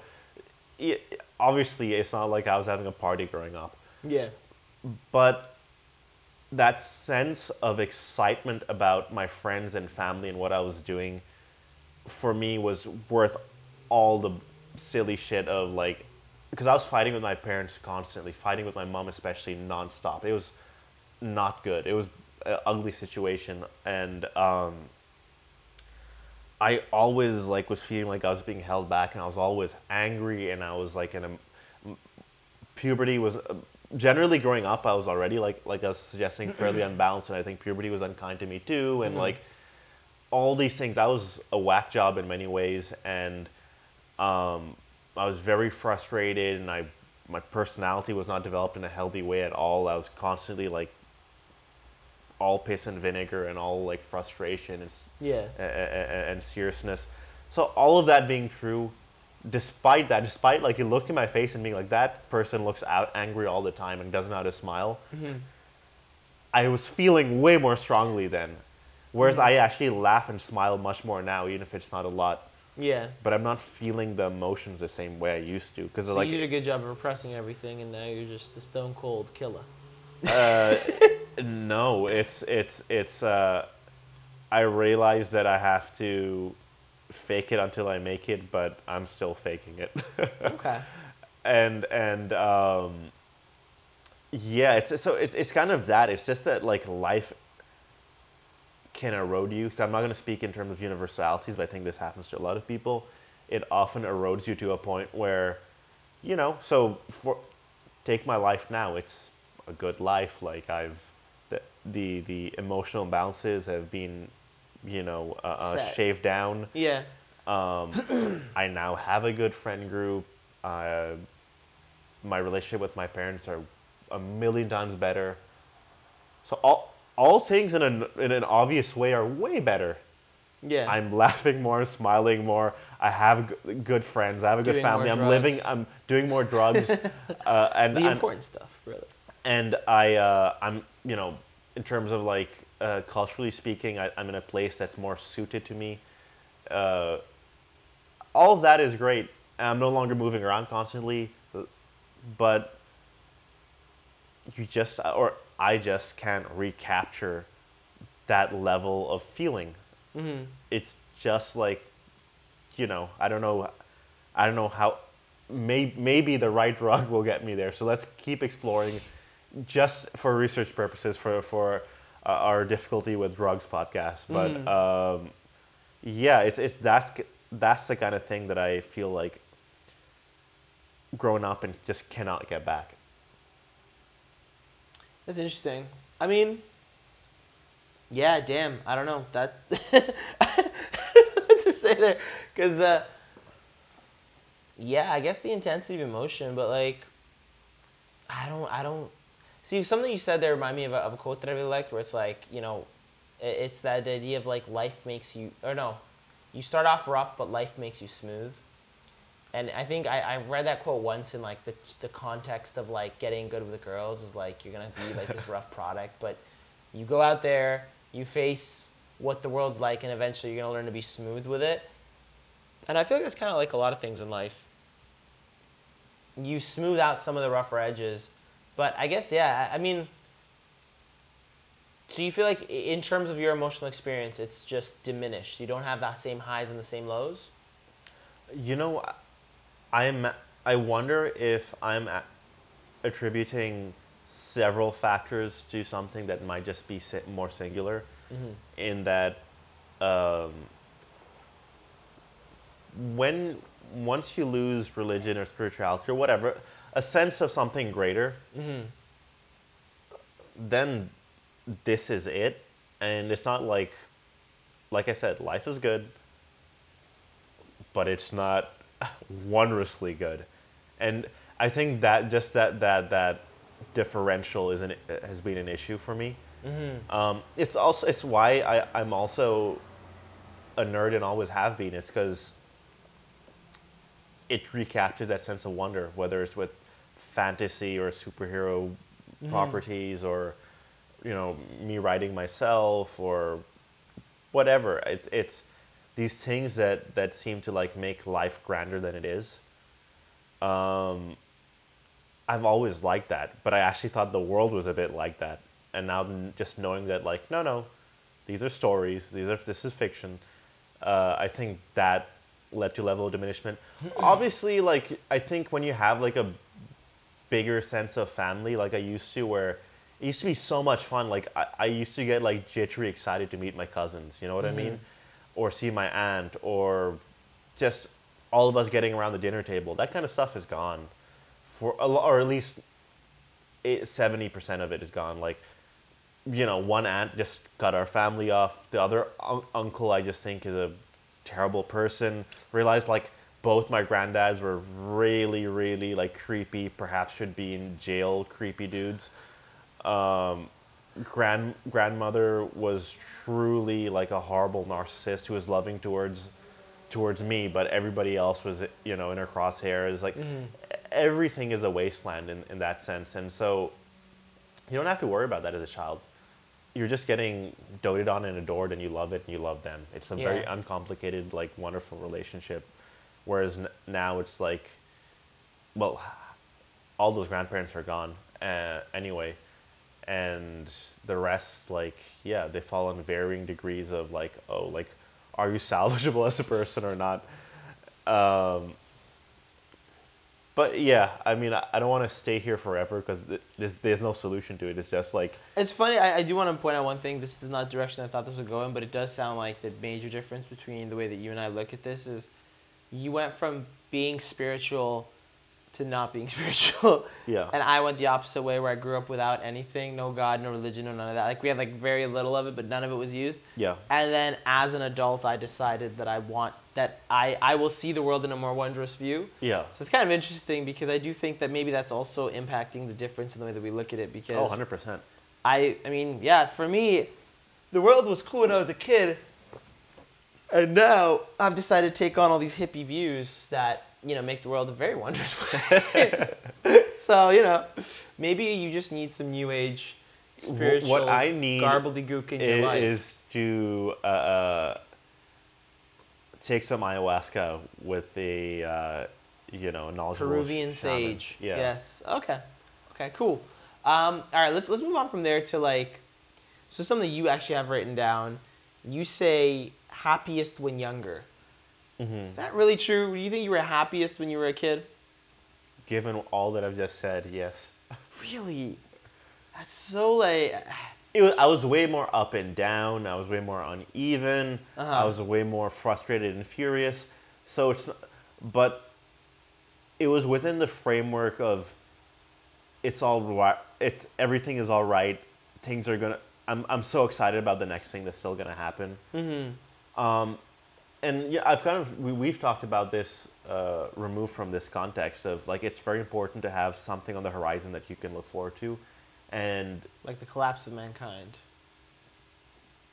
[SPEAKER 2] yeah, obviously, it's not like I was having a party growing up
[SPEAKER 1] Yeah.
[SPEAKER 2] but that sense of excitement about my friends and family and what I was doing for me was worth all the silly shit of like because I was fighting with my parents constantly, fighting with my mom especially nonstop. It was not good. It was ugly situation and um I always like was feeling like I was being held back and I was always angry and I was like in a puberty was uh, generally growing up i was already like like i was suggesting fairly unbalanced and i think puberty was unkind to me too and like all these things i was a whack job in many ways and um, i was very frustrated and i my personality was not developed in a healthy way at all i was constantly like all piss and vinegar and all like frustration and
[SPEAKER 1] Yeah.
[SPEAKER 2] a- a- a- and seriousness. So all of that being true, despite that, despite like you look in my face and being like that person looks out angry all the time and doesn't know how to smile, I was feeling way more strongly then. Whereas I actually laugh and smile much more now, even if it's not a lot.
[SPEAKER 1] Yeah.
[SPEAKER 2] But I'm not feeling the emotions the same way I used to because
[SPEAKER 1] So
[SPEAKER 2] like
[SPEAKER 1] you did a good job of repressing everything, and now you're just a stone cold killer.
[SPEAKER 2] Uh, no, it's it's it's. Uh, I realize that I have to fake it until I make it, but I'm still faking it.
[SPEAKER 1] Okay.
[SPEAKER 2] and and um, yeah, it's so it's it's kind of that. It's just that like life can erode you. I'm not going to speak in terms of universalities, but I think this happens to a lot of people. It often erodes you to a point where, you know, so for take my life now, it's a good life. Like I've the the, the emotional imbalances have been, you know, uh, uh, shaved down.
[SPEAKER 1] Yeah.
[SPEAKER 2] Um, I now have a good friend group. Uh, my relationship with my parents are a million times better. So all all things in an in an obvious way are way better.
[SPEAKER 1] Yeah.
[SPEAKER 2] I'm laughing more, smiling more. I have g- good friends. I have a good
[SPEAKER 1] Doing
[SPEAKER 2] family. I'm living. I'm doing more drugs, uh, and
[SPEAKER 1] the
[SPEAKER 2] and-
[SPEAKER 1] important stuff, really.
[SPEAKER 2] And I uh, I'm you know in terms of like uh, culturally speaking, I, I'm in a place that's more suited to me. Uh, all of that is great. I'm no longer moving around constantly, but you just or I just can't recapture that level of feeling.
[SPEAKER 1] Mm-hmm.
[SPEAKER 2] It's just like, you know, I don't know, I don't know how. May, maybe the right drug will get me there. So let's keep exploring, just for research purposes, for for uh, our difficulty with drugs podcast, but
[SPEAKER 1] Mm-hmm.
[SPEAKER 2] um, yeah, it's it's that's that's the kind of thing that I feel like growing up and just cannot get back.
[SPEAKER 1] That's interesting. I mean, yeah, damn. I don't know that. I don't know to say there, because uh, yeah, I guess the intensity of emotion, but like, I don't, I don't see something you said there. Remind me of a, of a quote that I really liked, where it's like, you know, it's that idea of like life makes you, or no, you start off rough, but life makes you smooth. And I think I, I read that quote once in like the, the context of like getting good with the girls is like you're gonna be like this rough product, but you go out there, you face what the world's like, and eventually you're gonna learn to be smooth with it. And I feel like that's kind of like a lot of things in life. You smooth out some of the rougher edges, but I guess yeah. I mean, so you feel like in terms of your emotional experience, it's just diminished. You don't have that same highs and the same lows.
[SPEAKER 2] You know, I'm. I wonder if I'm attributing several factors to something that might just be more singular. In that, um, when once you lose religion or spirituality or whatever, a sense of something greater, then this is it, and it's not like, like I said, life is good but it's not wondrously good. And I think that just that that that differential is an, has been an issue for me. Um, it's also it's why I, I'm also a nerd and always have been. It's because it recaptures that sense of wonder, whether it's with fantasy or superhero properties or you know me writing myself or whatever. It's it's these things that that seem to like make life grander than it is. Um, I've always liked that, but I actually thought the world was a bit like that, and now just knowing that like no no, these are stories. These are this is fiction. Uh, I think that led to level of diminishment. Obviously, like I think when you have like a bigger sense of family like I used to where it used to be so much fun. Like I, I used to get like jittery excited to meet my cousins, you know what I mean? Mm-hmm. Or see my aunt or just all of us getting around the dinner table. That kind of stuff is gone. For or at least seventy percent of it is gone. Like, you know, one aunt just cut our family off. The other un- uncle, I just think, is a terrible person. Realized like both my granddads were really, really like creepy. Perhaps should be in jail. Creepy dudes. Um, grand grandmother was truly like a horrible narcissist who was loving towards towards me, but everybody else was you know in her crosshairs. Like everything is a wasteland in, in that sense, and so you don't have to worry about that as a child. You're just getting doted on and adored, and you love it, and you love them. It's a very uncomplicated, like wonderful relationship. Whereas n- now it's like, well, all those grandparents are gone uh, anyway, and the rest, like, yeah, they fall in varying degrees of like, oh, like, are you salvageable as a person or not? Um, but yeah, I mean, I, I don't want to stay here forever because th- there's, there's no solution to it. It's just like,
[SPEAKER 1] It's funny. I, I do want to point out one thing. This is not the direction I thought this would go in, but it does sound like the major difference between the way that you and I look at this is you went from being spiritual to not being spiritual.
[SPEAKER 2] Yeah.
[SPEAKER 1] And I went the opposite way where I grew up without anything, no God, no religion, no none of that. Like we had like very little of it, but none of it was used.
[SPEAKER 2] yeah,
[SPEAKER 1] And then as an adult, I decided that I want that I, I will see the world in a more wondrous view.
[SPEAKER 2] yeah.
[SPEAKER 1] So it's kind of interesting because I do think that maybe that's also impacting the difference in the way that we look at it because
[SPEAKER 2] Oh, 100%.
[SPEAKER 1] I I mean, yeah, for me, the world was cool when I was a kid. And now I've decided to take on all these hippie views that, you know, make the world a very wondrous place. so, you know, maybe you just need some new age spiritual
[SPEAKER 2] I need
[SPEAKER 1] garbledygook in your
[SPEAKER 2] It
[SPEAKER 1] life.
[SPEAKER 2] is to uh, uh, take some ayahuasca with the uh, you know, knowledgeable
[SPEAKER 1] Peruvian
[SPEAKER 2] shaman.
[SPEAKER 1] sage.
[SPEAKER 2] Yeah.
[SPEAKER 1] Yes. Okay. Okay. Cool. Um, all right. Let's let's move on from there to like, so something you actually have written down. You say happiest when younger.
[SPEAKER 2] Mhm.
[SPEAKER 1] Is that really true? Do you think you were happiest when you were a kid?
[SPEAKER 2] Given all that I've just said, yes.
[SPEAKER 1] Really? That's so like.
[SPEAKER 2] It was, I was way more up and down. I was way more uneven. I
[SPEAKER 1] Uh-huh.
[SPEAKER 2] was way more frustrated and furious. So it's, but it was within the framework of it's all right. It's everything is all right. Things are gonna. I'm I'm so excited about the next thing that's still gonna happen.
[SPEAKER 1] Mm-hmm.
[SPEAKER 2] Um, and yeah, I've kind of we, we've talked about this uh, removed from this context of like it's very important to have something on the horizon that you can look forward to, and
[SPEAKER 1] Like the collapse of mankind,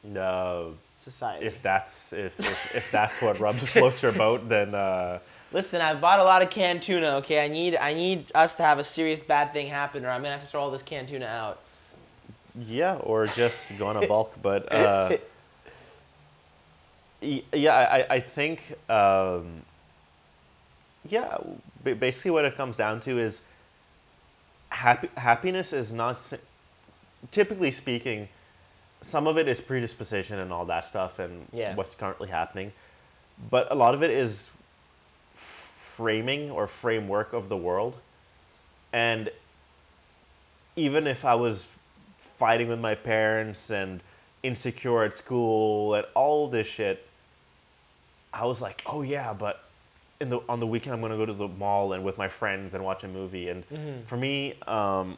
[SPEAKER 2] No.
[SPEAKER 1] society.
[SPEAKER 2] if that's if, if, if that's what rubs floats your boat, then uh,
[SPEAKER 1] Listen, I've bought a lot of canned tuna. Okay, I need I need us to have a serious bad thing happen, or I'm gonna have to throw all this canned tuna out.
[SPEAKER 2] yeah, or just go on a bulk. But uh, yeah, I, I- I think um, yeah, basically what it comes down to is happy, happiness is not typically speaking. Some of it is predisposition and all that stuff, and
[SPEAKER 1] Yeah.
[SPEAKER 2] what's currently happening, but a lot of it is framing or framework of the world, and even if I was fighting with my parents and insecure at school and all this shit, I was like, oh yeah, but in the on the weekend I'm gonna go to the mall and with my friends and watch a movie. And
[SPEAKER 1] Mm-hmm.
[SPEAKER 2] for me, um,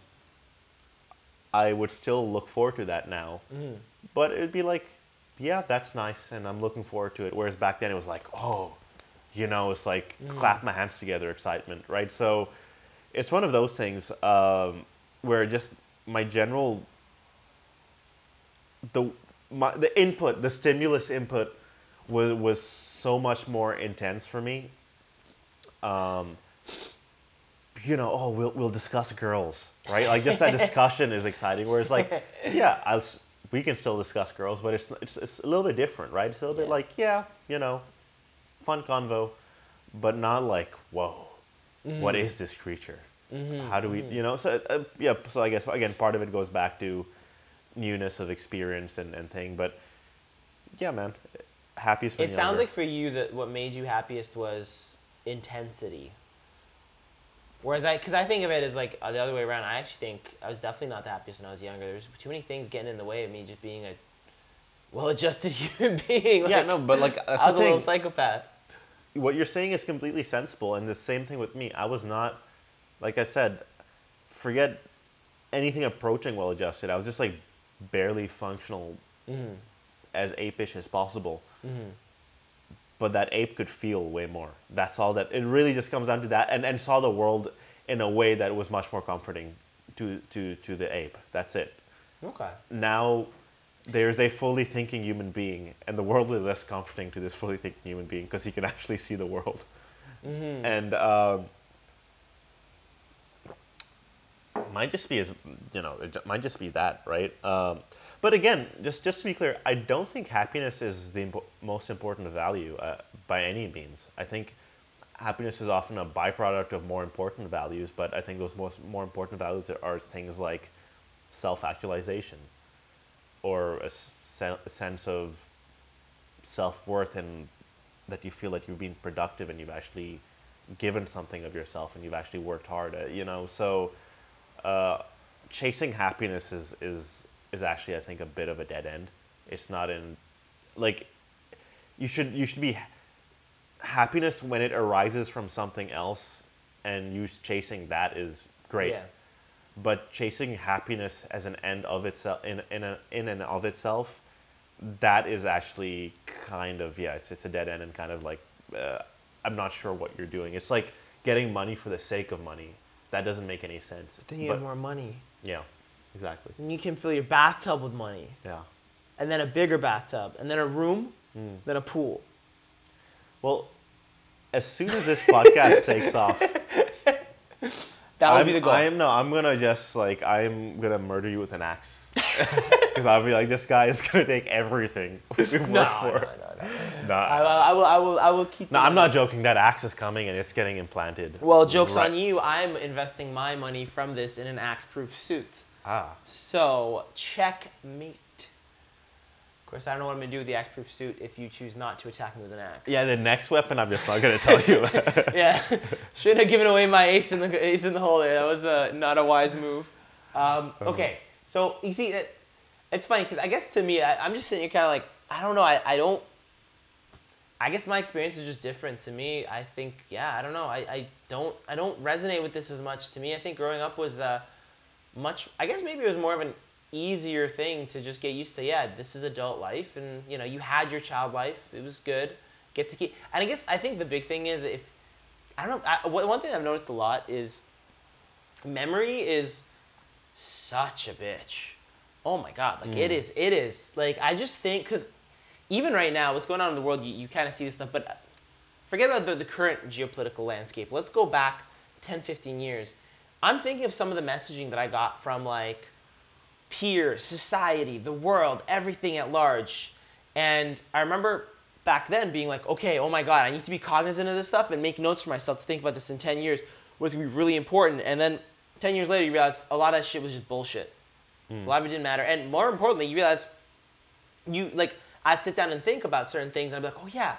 [SPEAKER 2] I would still look forward to that now.
[SPEAKER 1] Mm-hmm.
[SPEAKER 2] But it'd be like, yeah, that's nice, and I'm looking forward to it. Whereas back then it was like, oh, you know, it's like clap my hands together excitement, right? So it's one of those things um, where just my general the my, the input, the stimulus input was was so much more intense for me. Um, you know, oh, we'll we'll discuss girls, right? Like just that discussion is exciting. Whereas like, yeah, I we can still discuss girls, but it's it's it's a little bit different, right? It's a little bit like, yeah, you know, fun convo, but not like, whoa, what is this creature? How do we, you know? So uh, yeah, so I guess again, part of it goes back to newness of experience and, and thing. But yeah, man, happiest.
[SPEAKER 1] It sounds
[SPEAKER 2] younger.
[SPEAKER 1] like for you that what made you happiest was intensity. Whereas I, because I think of it as like the other way around. I actually think I was definitely not the happiest when I was younger. There's too many things getting in the way of me just being a well-adjusted human being.
[SPEAKER 2] yeah, no, but like
[SPEAKER 1] I was a little psychopath.
[SPEAKER 2] what you're saying is completely sensible, and the same thing with me. I was not, like I said, forget anything approaching well-adjusted. I was just like barely functional,
[SPEAKER 1] Mm-hmm.
[SPEAKER 2] as apish as possible. But that ape could feel way more. That's all that. It really just comes down to that, and and saw the world in a way that was much more comforting to to to the ape. That's it.
[SPEAKER 1] Okay.
[SPEAKER 2] now there's a fully thinking human being, and the world is less comforting to this fully thinking human being because he can actually see the world.
[SPEAKER 1] Mm-hmm.
[SPEAKER 2] And um, might just be as you know, it might just be that, right? Um, but again, just just to be clear, I don't think happiness is the impo- most important value uh, by any means. I think happiness is often a byproduct of more important values, but I think those most more important values are things like self-actualization or a, se- a sense of self-worth and that you feel that you've been productive and you've actually given something of yourself and you've actually worked hard at, you know so uh, chasing happiness is, is is actually i think a bit of a dead end. It's not in like you should you should be happiness when it arises from something else and you chasing that is great.
[SPEAKER 1] Yeah.
[SPEAKER 2] but chasing happiness as an end of itself in in, a, in and of itself that is actually kind of yeah it's, it's a dead end and kind of like uh, i'm not sure what you're doing. It's like getting money for the sake of money. That doesn't make any sense.
[SPEAKER 1] Then you
[SPEAKER 2] But-
[SPEAKER 1] have more money.
[SPEAKER 2] yeah exactly
[SPEAKER 1] And you can fill your bathtub with money,
[SPEAKER 2] yeah
[SPEAKER 1] and then a bigger bathtub, and then a room,
[SPEAKER 2] Hmm.
[SPEAKER 1] then a pool.
[SPEAKER 2] well as soon as this podcast takes off
[SPEAKER 1] That would
[SPEAKER 2] I'm,
[SPEAKER 1] be the goal.
[SPEAKER 2] I am no i'm gonna just like i'm gonna murder you with an axe because i'll be like this guy is gonna take everything we've worked
[SPEAKER 1] no,
[SPEAKER 2] for
[SPEAKER 1] no, no, no.
[SPEAKER 2] Nah.
[SPEAKER 1] I, I will, I will, I will keep.
[SPEAKER 2] No, I'm not joking. That axe is coming and it's getting implanted.
[SPEAKER 1] Well, jokes
[SPEAKER 2] Right-
[SPEAKER 1] on you. I'm investing my money from this in an axe-proof suit.
[SPEAKER 2] Ah,
[SPEAKER 1] So checkmate. Of course, I don't know what I'm gonna do with the axe-proof suit if you choose not to attack me with an axe.
[SPEAKER 2] yeah. The next weapon, I'm just not gonna tell you.
[SPEAKER 1] yeah. Shouldn't have given away my ace in the ace in the hole there. That was uh, not a wise move. Um,
[SPEAKER 2] Uh-huh.
[SPEAKER 1] okay, so you see, uh, it's funny because I guess to me, I, I'm just sitting here kind of like, I don't know, I, I don't. I guess my experience is just different to me. I think, yeah, I don't know. I, I don't I don't resonate with this as much. To me, I think growing up was uh, much. I guess maybe it was more of an easier thing to just get used to. Yeah, this is adult life, and you know, you had your child life. It was good. Get to keep. And I guess I think the big thing is if I don't know. I, one thing I've noticed a lot is memory is such a bitch. Oh my god, like it mm. is. It is like I just think because even right now, what's going on in the world, you, you kind of see this stuff, but forget about the, the current geopolitical landscape. Let's go back 10, 15 years. I'm thinking of some of the messaging that I got from like peers, society, the world, everything at large. And I remember back then being like, okay, oh my God, I need to be cognizant of this stuff and make notes for myself to think about this in 10 years was gonna be really important. And then 10 years later, you realize a lot of that shit was just bullshit. Hmm. A lot of it didn't matter. And more importantly, you realize you like I'd sit down and think about certain things, and I'd be like, oh yeah,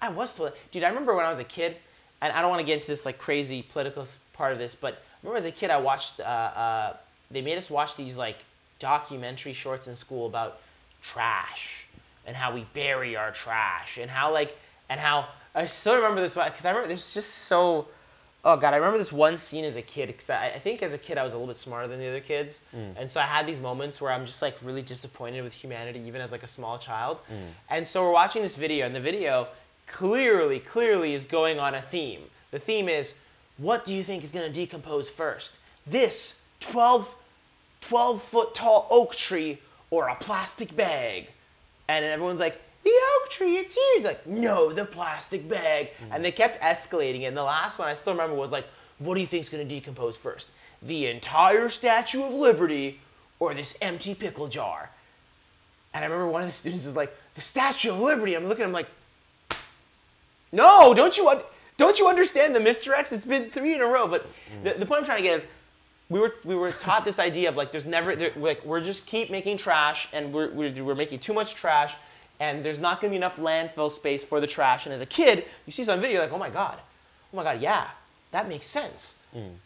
[SPEAKER 1] I was told. Dude, I remember when I was a kid, and I don't want to get into this like crazy political part of this, but remember as a kid, I watched. Uh, uh, they made us watch these like documentary shorts in school about trash and how we bury our trash and how like and how I still remember this because I remember this is just so. Oh god, I remember this one scene as a kid because I, I think as a kid I was a little bit smarter than the other kids, and so I had these moments where I'm just like really disappointed with humanity, even as like a small child. And so we're watching this video, and the video clearly, clearly is going on a theme. The theme is, what do you think is going to decompose first? This 12, 12 foot tall oak tree or a plastic bag? And everyone's like, the oak tree, it's huge. Like, no, the plastic bag. And they kept escalating it. And the last one I still remember was like, what do you think's gonna decompose first? The entire Statue of Liberty or this empty pickle jar? And I remember one of the students is like, the Statue of Liberty. I'm looking, I'm like, no, don't you un- don't you understand the Mr. X? It's been three in a row. But the, the point I'm trying to get is, we were we were taught this idea of like there's never there, like we're just keep making trash and we're, we're we're making too much trash and there's not gonna be enough landfill space for the trash. And as a kid, you see some video like oh my god, oh my god, yeah, that makes sense.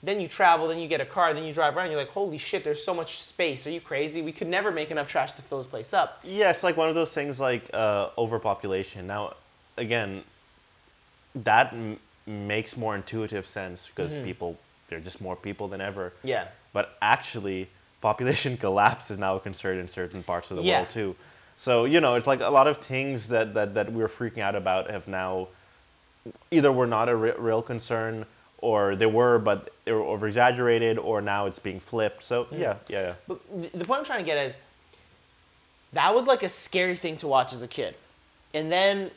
[SPEAKER 1] Then you travel, then you get a car, then you drive around. You're like, holy shit, there's so much space. Are you crazy? We could never make enough trash to fill this place up.
[SPEAKER 2] Yeah, it's like one of those things like uh, overpopulation. Now, again, that makes more intuitive sense because mm-hmm. people, there are just more people than ever.
[SPEAKER 1] Yeah.
[SPEAKER 2] But actually, population collapse is now a concern in certain parts of the
[SPEAKER 1] Yeah.
[SPEAKER 2] world too. So, you know, it's like a lot of things that, that, that we are freaking out about have now either were not a re- real concern or they were, but they were over exaggerated, or now it's being flipped. So, mm-hmm. yeah, yeah, yeah.
[SPEAKER 1] But the point I'm trying to get is that was like a scary thing to watch as a kid. And then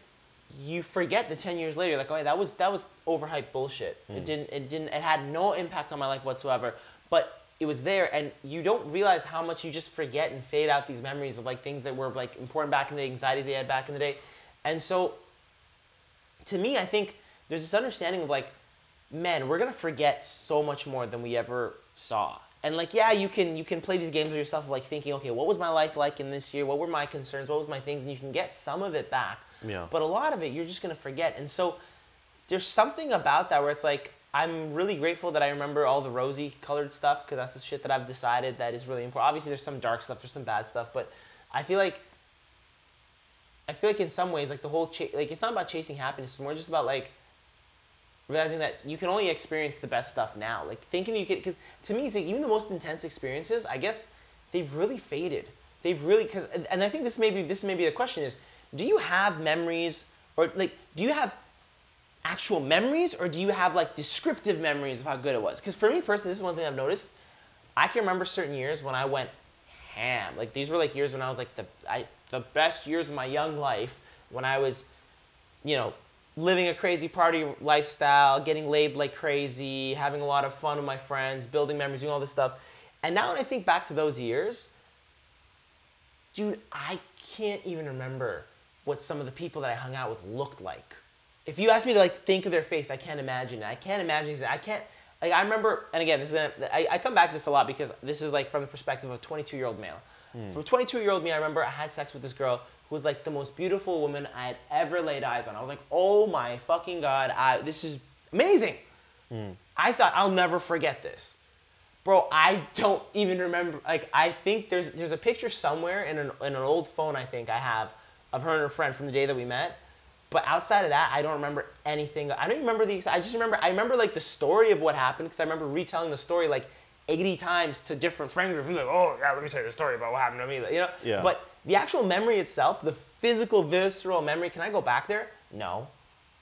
[SPEAKER 1] you forget the 10 years later like, "Oh, that was that was overhyped bullshit. It hmm. didn't it didn't it had no impact on my life whatsoever." But it was there and you don't realize how much you just forget and fade out these memories of like things that were like important back in the day, anxieties they had back in the day. And so to me, I think there's this understanding of like, man, we're gonna forget so much more than we ever saw. And like, yeah, you can you can play these games with yourself, of like thinking, okay, what was my life like in this year? What were my concerns? What was my things? And you can get some of it back.
[SPEAKER 2] Yeah.
[SPEAKER 1] But a lot of it, you're just gonna forget. And so, there's something about that where it's like, I'm really grateful that I remember all the rosy colored stuff because that's the shit that I've decided that is really important. Obviously, there's some dark stuff, there's some bad stuff, but I feel like I feel like in some ways, like the whole cha- like it's not about chasing happiness. It's more just about like realizing that you can only experience the best stuff now. Like thinking you could, because to me, it's like even the most intense experiences, I guess they've really faded. They've really because, and, I think this may be this may be the question is, do you have memories or like do you have actual memories or do you have like descriptive memories of how good it was? Because for me personally, this is one thing I've noticed. I can remember certain years when I went ham. Like these were like years when I was like the I the best years of my young life when I was, you know, living a crazy party lifestyle, getting laid like crazy, having a lot of fun with my friends, building memories, doing all this stuff. And now when I think back to those years, dude, I can't even remember what some of the people that I hung out with looked like. If you ask me to like think of their face, I can't imagine it. I can't imagine it. I can't like I remember and again this is I, I come back to this a lot because this is like from the perspective of a 22 year old male. Hmm. From 22 year old me, I remember I had sex with this girl who was like the most beautiful woman I had ever laid eyes on. I was like, oh my fucking god, I, this is amazing. Hmm. I thought I'll never forget this. bro, I don't even remember. Like, I think there's there's a picture somewhere in an in an old phone I think I have of her and her friend from the day that we met. But outside of that, I don't remember anything. I don't even remember the. I just remember. I remember like the story of what happened because I remember retelling the story like 80 times to different friend groups. I'm like, oh yeah, let me tell you the story about what happened to me. You know.
[SPEAKER 2] Yeah.
[SPEAKER 1] But the actual memory itself, the physical, visceral memory, can I go back there? No.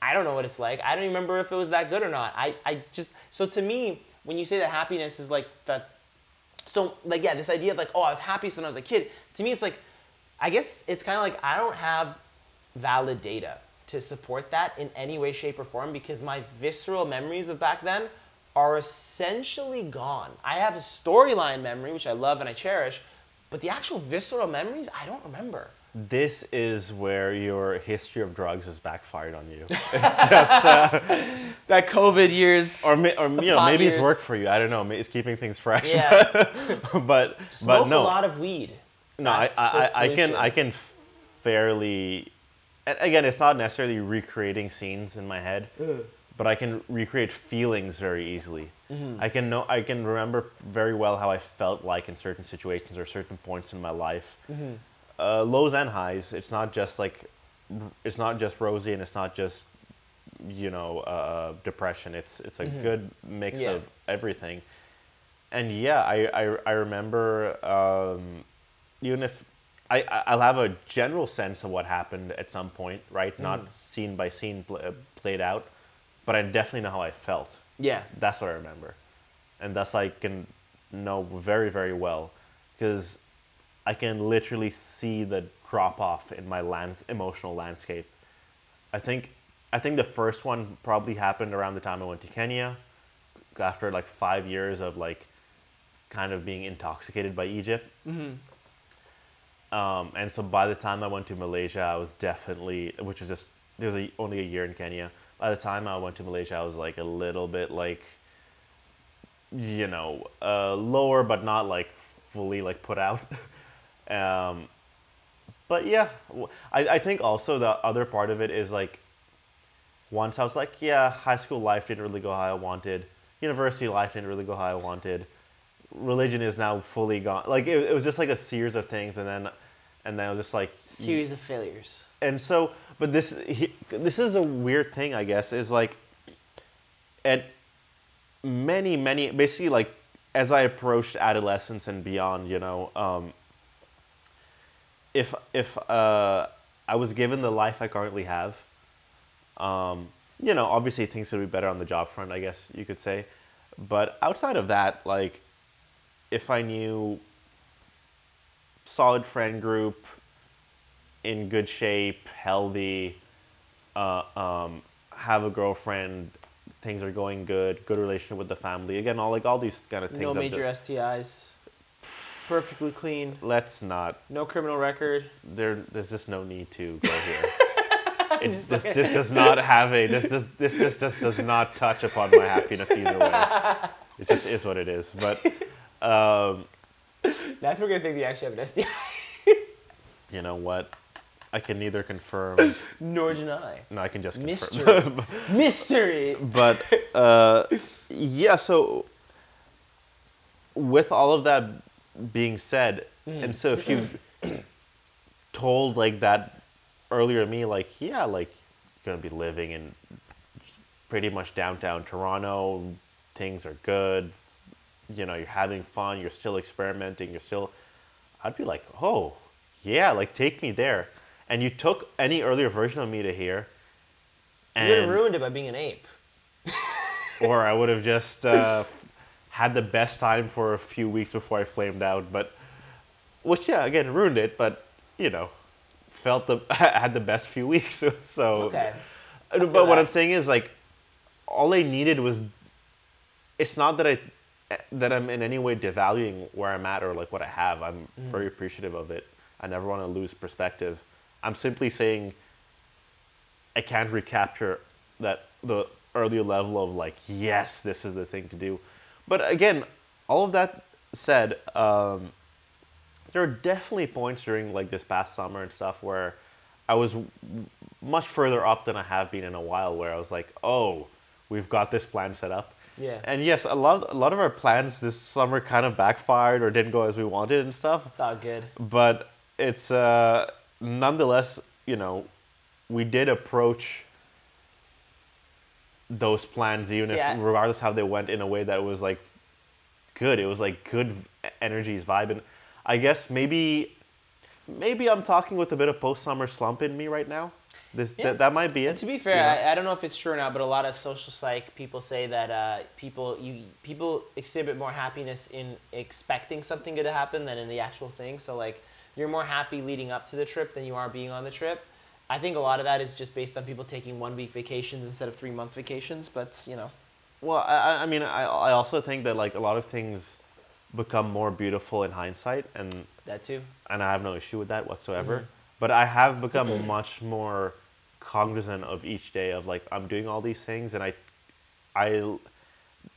[SPEAKER 1] I don't know what it's like. I don't even remember if it was that good or not. I, I just so to me, when you say that happiness is like that so like yeah, this idea of like, oh, I was happy when I was a kid, to me it's like I guess it's kind of like I don't have valid data to support that in any way, shape, or form because my visceral memories of back then are essentially gone. I have a storyline memory, which I love and I cherish, but the actual visceral memories, I don't remember.
[SPEAKER 2] This is where your history of drugs has backfired on you. It's just, uh,
[SPEAKER 1] That COVID years.
[SPEAKER 2] or, ma- or you know, maybe it's
[SPEAKER 1] years.
[SPEAKER 2] worked for you. I don't know. It's keeping things fresh.
[SPEAKER 1] Yeah.
[SPEAKER 2] but
[SPEAKER 1] Smoke
[SPEAKER 2] but no,
[SPEAKER 1] a lot of weed.
[SPEAKER 2] No. I, I, I can. I can fairly. Again, it's not necessarily recreating scenes in my head, but I can recreate feelings very easily.
[SPEAKER 1] Mm-hmm.
[SPEAKER 2] I can know I can remember very well how I felt like in certain situations or certain points in my life.
[SPEAKER 1] Mm-hmm.
[SPEAKER 2] Uh, lows and highs. It's not just like, it's not just rosy and it's not just, you know, uh, depression. It's it's a good mix
[SPEAKER 1] Mm-hmm. Yeah.
[SPEAKER 2] of everything. And yeah, I I, I remember um, even if I I'll have a general sense of what happened at some point, right? Not scene by scene pl- uh, played out, but I definitely know how I felt.
[SPEAKER 1] Yeah.
[SPEAKER 2] That's what I remember, and thus I can know very very well, because I can literally see the drop off in my land emotional landscape. I think I think the first one probably happened around the time I went to Kenya, after like five years of like, kind of being intoxicated by Egypt. Um, and so by the time I went to Malaysia, I was definitely, which was just there was a, only a year in Kenya. By the time I went to Malaysia, I was like a little bit like, you know, uh, lower, but not like fully like put out. um, but yeah, I, I think also the other part of it is like, once I was like, yeah, high school life didn't really go how I wanted. University life didn't really go how I wanted. Religion is now fully gone. Like it, it was just like a series of things, and then, and then it was just like,
[SPEAKER 1] Series of failures.
[SPEAKER 2] and so but this he, this is a weird thing i guess is like at many many basically like as i approached adolescence and beyond you know um, if if uh, i was given the life i currently have um, you know obviously things would be better on the job front i guess you could say but outside of that like if i knew solid friend group in good shape, healthy, uh, um, have a girlfriend, things are going good, good relationship with the family. Again, all like all these kind of things.
[SPEAKER 1] No major STIs. Perfectly clean.
[SPEAKER 2] let's not.
[SPEAKER 1] No criminal record.
[SPEAKER 2] There, there's just no need to go here. It, this, this does not have a. This does this this just does not touch upon my happiness either way. It just is what it is. But um,
[SPEAKER 1] Now people are gonna think you actually have an STI.
[SPEAKER 2] you know what? I can neither confirm.
[SPEAKER 1] Nor deny.
[SPEAKER 2] No, I can just
[SPEAKER 1] Mystery.
[SPEAKER 2] confirm.
[SPEAKER 1] Mystery.
[SPEAKER 2] but uh, yeah so with all of that being said and so if you told like that earlier me like yeah like you're gonna be living in pretty much downtown toronto things are good you know you're having fun you're still experimenting you're still i'd be like oh yeah like take me there and you took any earlier version of me to here
[SPEAKER 1] You would have
[SPEAKER 2] and-
[SPEAKER 1] ruined it by being an ape.
[SPEAKER 2] or I would have just uh, had the best time for a few weeks before I flamed out. But which yeah, again ruined it. But you know, felt the had the best few weeks. So
[SPEAKER 1] Okay.
[SPEAKER 2] But what
[SPEAKER 1] that.
[SPEAKER 2] I'm saying is like, all I needed was. It's not that I that I'm in any way devaluing where I'm at or like what I have. I'm
[SPEAKER 1] Mm.
[SPEAKER 2] very appreciative of it. I never want to lose perspective. I'm simply saying I can't recapture that the earlier level of like yes this is the thing to do but again all of that said um, there are definitely points during like this past summer and stuff where i was w- much further up than i have been in a while where i was like oh we've got this plan set up
[SPEAKER 1] Yeah.
[SPEAKER 2] And yes, a lot a lot of our plans this summer kind of backfired or didn't go as we wanted and stuff.
[SPEAKER 1] It's all good.
[SPEAKER 2] But it's uh, nonetheless, you know, we did approach those plans even
[SPEAKER 1] See,
[SPEAKER 2] if
[SPEAKER 1] I-
[SPEAKER 2] regardless how they went in a way that was like good. It was like good energies, vibe, and I guess maybe maybe I'm talking with a bit of post summer slump in me right now. This
[SPEAKER 1] Yeah.
[SPEAKER 2] that, that might be it.
[SPEAKER 1] And to be fair,
[SPEAKER 2] you know?
[SPEAKER 1] I, I don't know if it's true or not, but a lot of social psych people say that uh, people you people exhibit more happiness in expecting something good to happen than in the actual thing. So like you're more happy leading up to the trip than you are being on the trip. I think a lot of that is just based on people taking one week vacations instead of three month vacations. But you know,
[SPEAKER 2] Well, I, I- mean, I, I also think that like a lot of things become more beautiful in hindsight, and
[SPEAKER 1] that too.
[SPEAKER 2] and I have no issue with that whatsoever.
[SPEAKER 1] Mhm.
[SPEAKER 2] But I have become much more cognizant of each day of like I'm doing all these things, and I, I,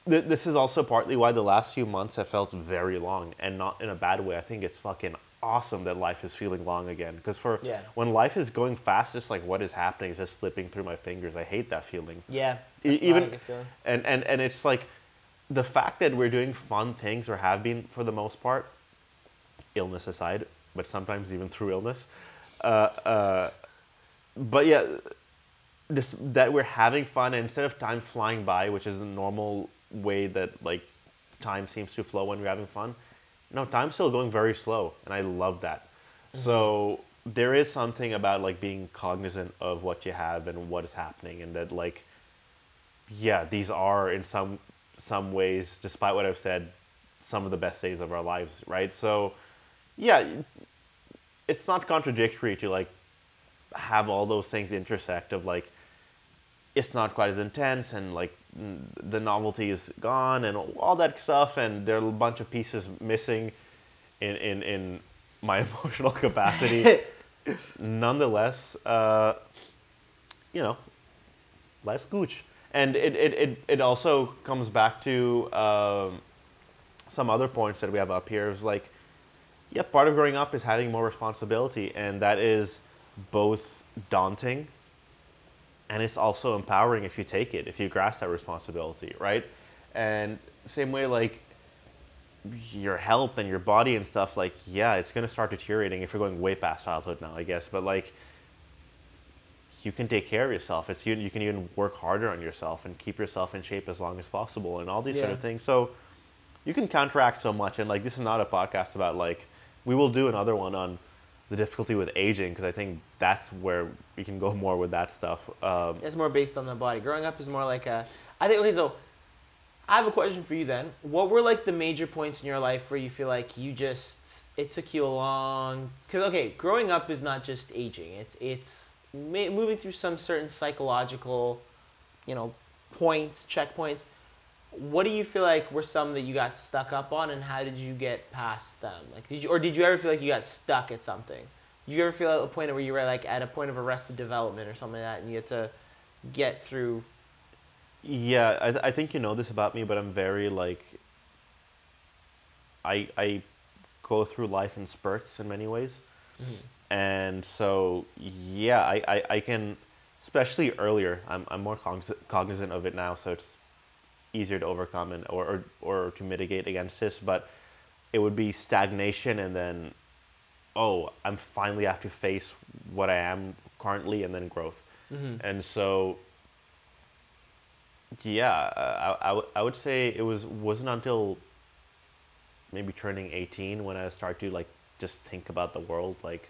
[SPEAKER 2] th- this is also partly why the last few months have felt very long, and not in a bad way. I think it's fucking awesome that life is feeling long again. Because for
[SPEAKER 1] Yeah.
[SPEAKER 2] when life is going fast, it's like what is happening is just slipping through my fingers. I hate that feeling.
[SPEAKER 1] Yeah.
[SPEAKER 2] E- even
[SPEAKER 1] feeling.
[SPEAKER 2] and and and it's like the fact that we're doing fun things or have been for the most part illness aside but sometimes even through illness uh, uh, but yeah this that we're having fun and instead of time flying by which is the normal way that like time seems to flow when we're having fun no time's still going very slow and i love that so there is something about like being cognizant of what you have and what is happening and that like yeah, these are in some some ways, despite what I've said, some of the best days of our lives, right? So, yeah, it's not contradictory to like have all those things intersect of like it's not quite as intense and like the novelty is gone and all that stuff and there are a bunch of pieces missing in in, in my emotional capacity nonetheless uh, you know life's gooch. And it, it, it, it also comes back to um, some other points that we have up here. Is like, yeah, part of growing up is having more responsibility, and that is both daunting and it's also empowering if you take it, if you grasp that responsibility, right? And same way, like your health and your body and stuff, like, yeah, it's gonna start deteriorating if you're going way past childhood now, I guess. But like, you can take care of yourself. It's you, you can even work harder on yourself and keep yourself in shape as long as possible and all these sort of things. So you can counteract so much. And like, this is not a podcast about like, we will do another one on the difficulty with aging because I think that's where we can go more with that stuff. Um,
[SPEAKER 1] It's more based on the body. Growing up is more like a. I think okay. So, I have a question for you then. What were like the major points in your life where you feel like you just it took you a long? Because okay, growing up is not just aging. It's it's moving through some certain psychological, you know, points, checkpoints. What do you feel like were some that you got stuck up on, and how did you get past them? Like, did you or did you ever feel like you got stuck at something? Did you ever feel at a point where you were like at a point of arrested development or something like that, and you had to get through?
[SPEAKER 2] Yeah, I, th- I think you know this about me, but I'm very like. I I go through life in spurts in many ways, mm-hmm. and so yeah, I, I, I can, especially earlier. I'm I'm more cogn- cognizant of it now, so it's easier to overcome and or, or or to mitigate against this. But it would be stagnation, and then, oh, I'm finally have to face what I am currently, and then growth.
[SPEAKER 1] Mm-hmm.
[SPEAKER 2] And so, yeah, I, I, w- I would say it was wasn't until maybe turning 18 when I started to like just think about the world, like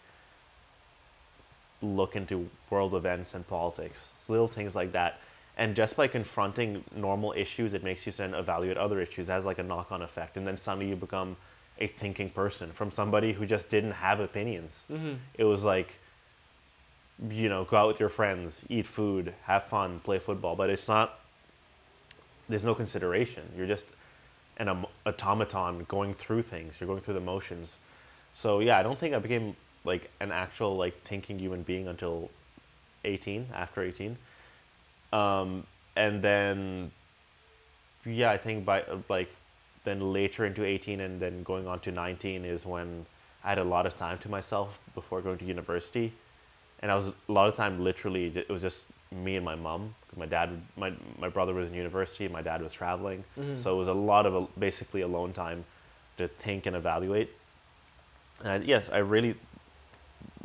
[SPEAKER 2] look into world events and politics, little things like that. And just by confronting normal issues, it makes you then evaluate other issues. It has like a knock on effect. And then suddenly you become a thinking person from somebody who just didn't have opinions.
[SPEAKER 1] Mm-hmm.
[SPEAKER 2] It was like, you know, go out with your friends, eat food, have fun, play football. But it's not, there's no consideration. You're just an automaton going through things. You're going through the motions. So yeah, I don't think I became like an actual like thinking human being until 18, after 18. Um, and then, yeah, I think by like then later into 18 and then going on to 19 is when I had a lot of time to myself before going to university. And I was a lot of time literally, it was just me and my mom. My dad, my my brother was in university, my dad was traveling,
[SPEAKER 1] Mm-hmm.
[SPEAKER 2] so it was a lot of al- basically alone time to think and evaluate. And I, yes, I really.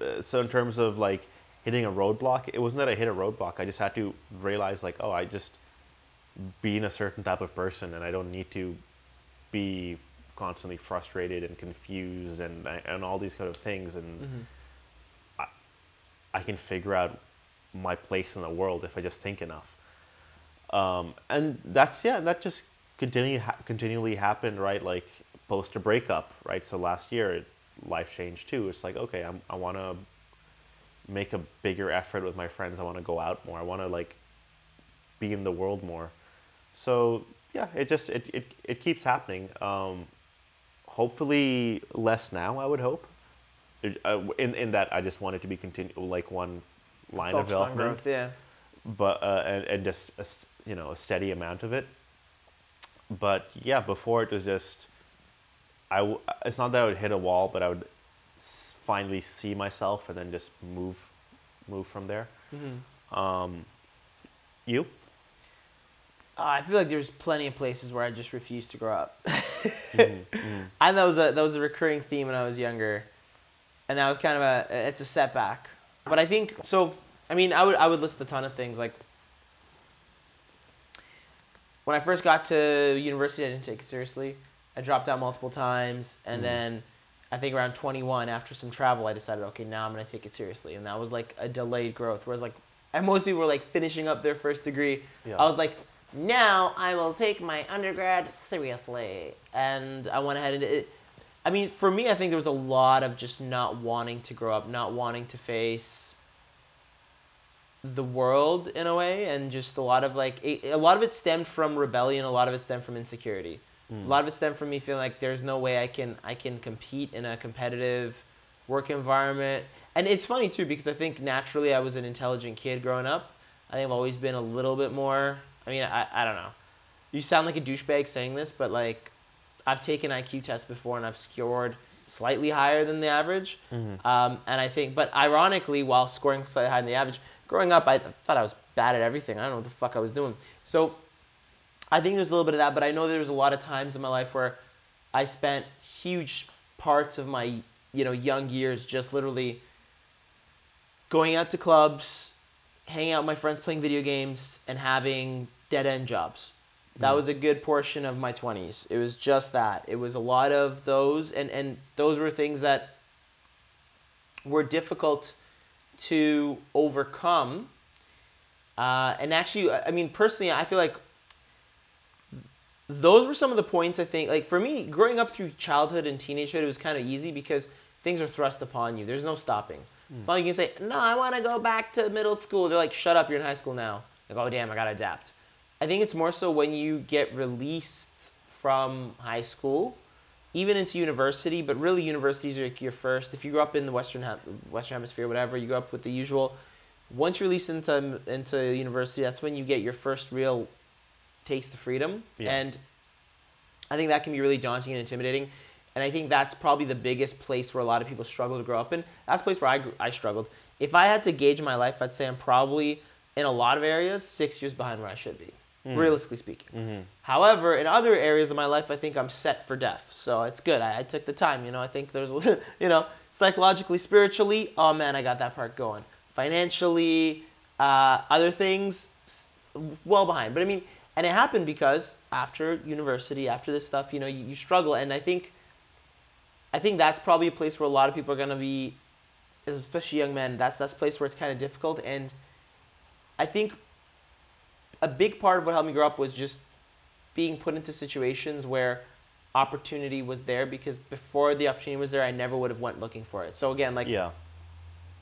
[SPEAKER 2] uh, So in terms of like hitting a roadblock, it wasn't that I hit a roadblock. I just had to realize like, oh, I just being a certain type of person, and I don't need to be constantly frustrated and confused and and all these kind of things. And
[SPEAKER 1] Mm-hmm.
[SPEAKER 2] I, I can figure out my place in the world if I just think enough. Um, and that's yeah that just continually ha- continually happened right? Like post a breakup right? So last year it, life changed too. It's like okay I'm, I want to make a bigger effort with my friends. I want to go out more. I want to like be in the world more. So yeah it just it, it, it keeps happening. Um, hopefully less now i would hope. Uh, in, in that i just want it to be continue like one line of
[SPEAKER 1] Focused
[SPEAKER 2] development.
[SPEAKER 1] growth, yeah.
[SPEAKER 2] but uh, and, and just a, you know a steady amount of it. But yeah before it was just i w- it's not that i would hit a wall but i would finally see myself and then just move move from there
[SPEAKER 1] Mm-hmm.
[SPEAKER 2] um, you
[SPEAKER 1] Uh, I feel like there's plenty of places where I just refuse to grow up.
[SPEAKER 2] Mhm, mhm.
[SPEAKER 1] And that was a that was a recurring theme when I was younger, and that was kind of a it's a setback. But I think so. I mean, I would I would list a ton of things like when I first got to university, I didn't take it seriously. I dropped out multiple times, and
[SPEAKER 2] Mhm.
[SPEAKER 1] then I think around 21, after some travel, I decided, okay, now I'm gonna take it seriously, and that was like a delayed growth. Whereas like, and most people were like finishing up their first degree.
[SPEAKER 2] Yeah.
[SPEAKER 1] I was like, now I will take my undergrad seriously, and I went ahead and it. I mean, for me, I think there was a lot of just not wanting to grow up, not wanting to face the world in a way, and just a lot of like a, a lot of it stemmed from rebellion, a lot of it stemmed from insecurity.
[SPEAKER 2] Mm.
[SPEAKER 1] A lot of it stemmed from me feeling like there's no way I can I can compete in a competitive work environment. And it's funny too because I think naturally I was an intelligent kid growing up. I think I've always been a little bit more. I mean, I, I don't know. You sound like a douchebag saying this, but like I've taken IQ tests before and I've scored slightly higher than the average.
[SPEAKER 2] Mhm.
[SPEAKER 1] Um, and I think, but ironically, while scoring slightly higher than the average, growing up, I thought I was bad at everything. I don't know what the fuck I was doing. So I think there's a little bit of that, but I know there was a lot of times in my life where I spent huge parts of my, you know, young years just literally going out to clubs, hanging out with my friends playing video games, and having dead end jobs. That
[SPEAKER 2] Mm.
[SPEAKER 1] was a good portion of my 20s. It was just that. It was a lot of those, and, and those were things that were difficult to overcome. Uh, and actually, I mean, personally, I feel like those were some of the points I think, like for me, growing up through childhood and teenagehood, it was kind of easy because things are thrust upon you. There's no stopping. Hmm. It's not like you can say, no, I want to go back to middle school. They're like, shut up, you're in high school now. Like, oh, damn, I got to adapt. I think it's more so when you get released from high school, even into university, but really universities are like your first. If you grew up in the Western, Western Hemisphere, whatever, you grew up with the usual. Once you're released into, into university, that's when you get your first real taste the freedom.
[SPEAKER 2] Yeah.
[SPEAKER 1] And I think that can be really daunting and intimidating. And I think that's probably the biggest place where a lot of people struggle to grow up in. That's the place where I, grew, I struggled. If I had to gauge my life, I'd say I'm probably, in a lot of areas, six years behind where I should be, realistically speaking.
[SPEAKER 2] Mhm.
[SPEAKER 1] However, in other areas of my life, I think I'm set for death. So it's good. I, I took the time. You know, I think there's, you know, psychologically, spiritually, oh man, I got that part going. Financially, uh, other things, well behind. But I mean, and it happened because after university, after this stuff, you know, you, you struggle. And I think, I think that's probably a place where a lot of people are gonna be, especially young men. That's that's a place where it's kind of difficult. And I think a big part of what helped me grow up was just being put into situations where opportunity was there because before the opportunity was there i never would have went looking for it so again like
[SPEAKER 2] yeah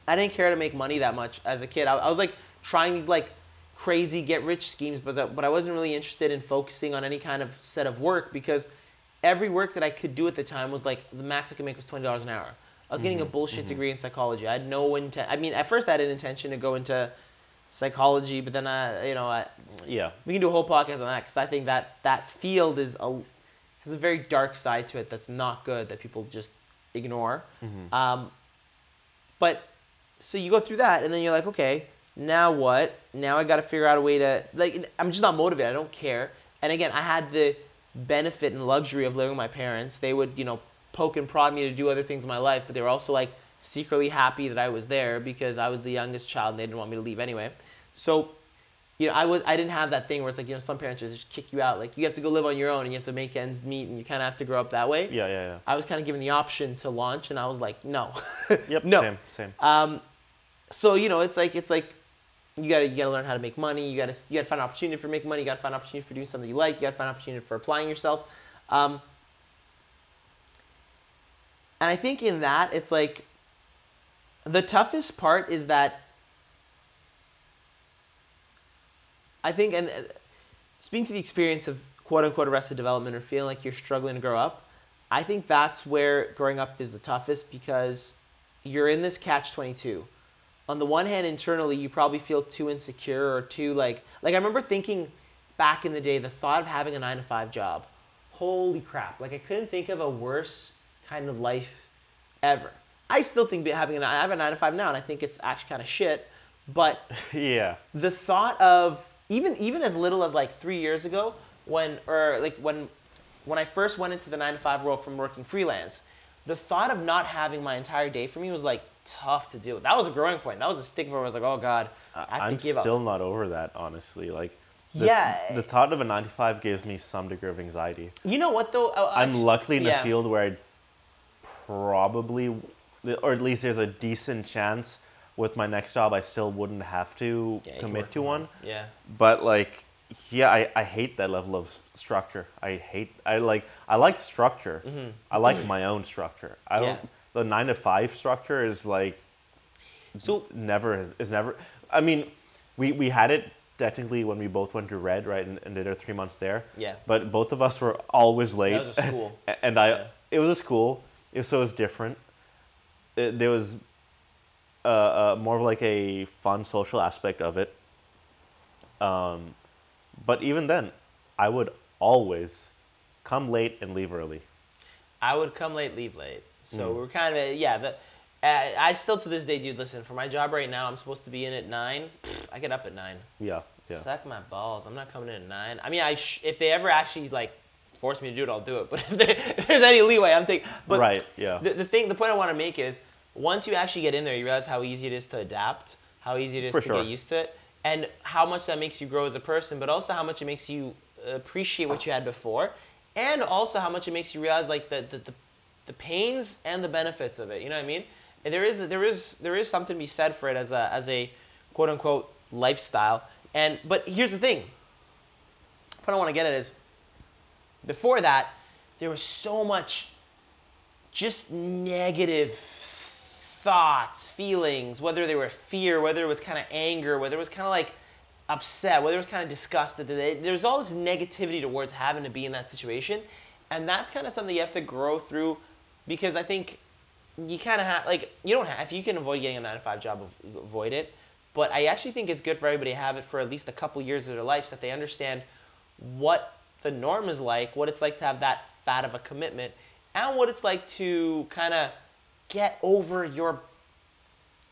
[SPEAKER 1] i didn't care to make money that much as a kid i, I was like trying these like crazy get rich schemes but, but i wasn't really interested in focusing on any kind of set of work because every work that i could do at the time was like the max i could make was $20 an hour. I was getting a bullshit degree in psychology. I had no intent i mean at first i had an intention to go into psychology but then i you know i
[SPEAKER 2] yeah.
[SPEAKER 1] we can do a whole podcast on that because I think that that field is a has a very dark side to it that's not good that people just ignore.
[SPEAKER 2] Mhm.
[SPEAKER 1] Um, but so you go through that and then you're like, okay, now what? Now I got to figure out a way to like. I'm just not motivated. I don't care. And again, I had the benefit and luxury of living with my parents. They would, you know, poke and prod me to do other things in my life, but they were also like secretly happy that I was there because I was the youngest child and they didn't want me to leave anyway. So, you know, I was I didn't have that thing where it's like you know some parents just kick you out like you have to go live on your own and you have to make ends meet and you kind of have to grow up that way.
[SPEAKER 2] Yeah, yeah, yeah.
[SPEAKER 1] I was kind of given the option to launch and I was like no.
[SPEAKER 2] Yep.
[SPEAKER 1] no.
[SPEAKER 2] Same, same.
[SPEAKER 1] Um, so you know, it's like it's like you gotta you gotta learn how to make money. You gotta you gotta find an opportunity for making money. You gotta find an opportunity for doing something you like. You gotta find an opportunity for applying yourself. Um, and I think in that it's like the toughest part is that I think and uh, speaking to the experience of quote unquote arrested development or feeling like you're struggling to grow up, I think that's where growing up is the toughest because you're in this catch 22 on the one hand internally you probably feel too insecure or too like like i remember thinking back in the day the thought of having a 9 to 5 job holy crap like i couldn't think of a worse kind of life ever i still think having a, i have a 9 to 5 now and i think it's actually kind of shit but
[SPEAKER 2] yeah.
[SPEAKER 1] the thought of even even as little as like three years ago when or like when when I first went into the nine to five world from working freelance, the thought of not having my entire day for me was like tough to deal with. That was a growing point. That was a stigma where I was like, oh god, I have
[SPEAKER 2] I'm
[SPEAKER 1] to give
[SPEAKER 2] still
[SPEAKER 1] up.
[SPEAKER 2] not over that, honestly. Like, the,
[SPEAKER 1] Yeah.
[SPEAKER 2] the thought of a 95 gives me some degree of anxiety.
[SPEAKER 1] You know what though? Uh,
[SPEAKER 2] I'm
[SPEAKER 1] actu-
[SPEAKER 2] luckily in
[SPEAKER 1] yeah.
[SPEAKER 2] a field where I'd probably, or at least there's a decent chance with my next job I still wouldn't have to
[SPEAKER 1] Yeah,
[SPEAKER 2] commit to one.
[SPEAKER 1] home. Yeah.
[SPEAKER 2] But like, yeah, I, I hate that level of structure. I hate, I like, I like structure. I like my own structure. I don't,
[SPEAKER 1] Mm-hmm.
[SPEAKER 2] The nine to five structure is like,
[SPEAKER 1] So
[SPEAKER 2] never has, is never i mean we we had it technically when we both went to red right and, and did our three months there
[SPEAKER 1] Yeah.
[SPEAKER 2] but both of us were always late That
[SPEAKER 1] was a school.
[SPEAKER 2] and i
[SPEAKER 1] Yeah.
[SPEAKER 2] it was a school it, so it was different it, there was uh, uh, more of like a fun social aspect of it um, but even then i would always come late and leave early
[SPEAKER 1] I would come late, leave late. So
[SPEAKER 2] Mm.
[SPEAKER 1] we're kind of yeah. The, uh, I still to this day, dude. Listen, for my job right now, I'm supposed to be in at nine. I get up at nine.
[SPEAKER 2] yeah yeah
[SPEAKER 1] Suck my balls. I'm not coming in at nine. I mean, I sh- if they ever actually like force me to do it, I'll do it. But if, they, if there's any leeway, I'm taking. But
[SPEAKER 2] right yeah
[SPEAKER 1] The, the thing, the point I want to make is, once you actually get in there, you realize how easy it is to adapt, how easy it is
[SPEAKER 2] For
[SPEAKER 1] to
[SPEAKER 2] sure.
[SPEAKER 1] get used to it, and how much that makes you grow as a person, but also how much it makes you appreciate what you had before, and also how much it makes you realize like the the, the, the pains and the benefits of it. You know what I mean? And there is there is there is something to be said for it as a as a quote unquote lifestyle. And but here's the thing. What I want to get at is before that, there was so much just negative thoughts, feelings, whether they were fear, whether it was kind of anger, whether it was kind of like upset, whether it was kind of disgusted. There's all this negativity towards having to be in that situation. And that's kind of something you have to grow through because I think you kind of have, like, you don't have, if you can avoid getting a nine to five job, avoid it. But I actually think it's good for everybody to have it for at least a couple years of their life so that they understand what the norm is like, what it's like to have that fat of a commitment, and what it's like to kind of get over your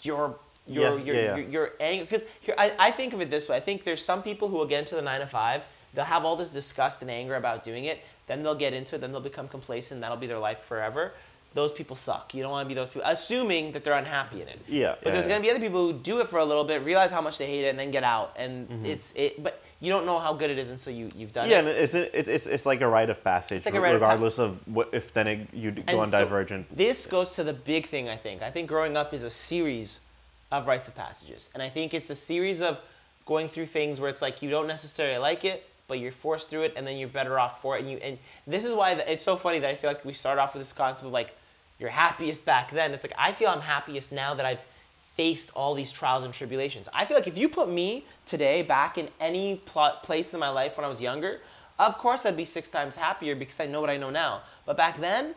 [SPEAKER 1] your your
[SPEAKER 2] Yeah,
[SPEAKER 1] your,
[SPEAKER 2] yeah, yeah.
[SPEAKER 1] your your anger. Because here, I, I think of it this way. I think there's some people who will get into the nine to five. They'll have all this disgust and anger about doing it. Then they'll get into it. Then they'll become complacent. That'll be their life forever. Those people suck. You don't want to be those people, assuming that they're unhappy in it.
[SPEAKER 2] Yeah,
[SPEAKER 1] But
[SPEAKER 2] yeah,
[SPEAKER 1] there's
[SPEAKER 2] yeah.
[SPEAKER 1] gonna be other people who do it for a little bit, realize how much they hate it, and then get out. And
[SPEAKER 2] Mm-hmm.
[SPEAKER 1] it's it. But you don't know how good it is until you you've done it.
[SPEAKER 2] Yeah,
[SPEAKER 1] it.
[SPEAKER 2] and it's, it's it's it's like a rite of passage,
[SPEAKER 1] like a rite of
[SPEAKER 2] regardless of what if then it, you go
[SPEAKER 1] And
[SPEAKER 2] on
[SPEAKER 1] so
[SPEAKER 2] divergent.
[SPEAKER 1] This goes to the big thing, I think. I think growing up is a series of rites of passages. And I think it's a series of going through things where it's like you don't necessarily like it, but you're forced through it and then you're better off for it. And you and this is why the, it's so funny that I feel like we start off with this concept of like you're happiest back then. It's like I feel I'm happiest now that I've faced all these trials and tribulations. I feel like if you put me today back in any pl- place in my life when I was younger, of course I'd be six times happier because I know what I know now. But back then,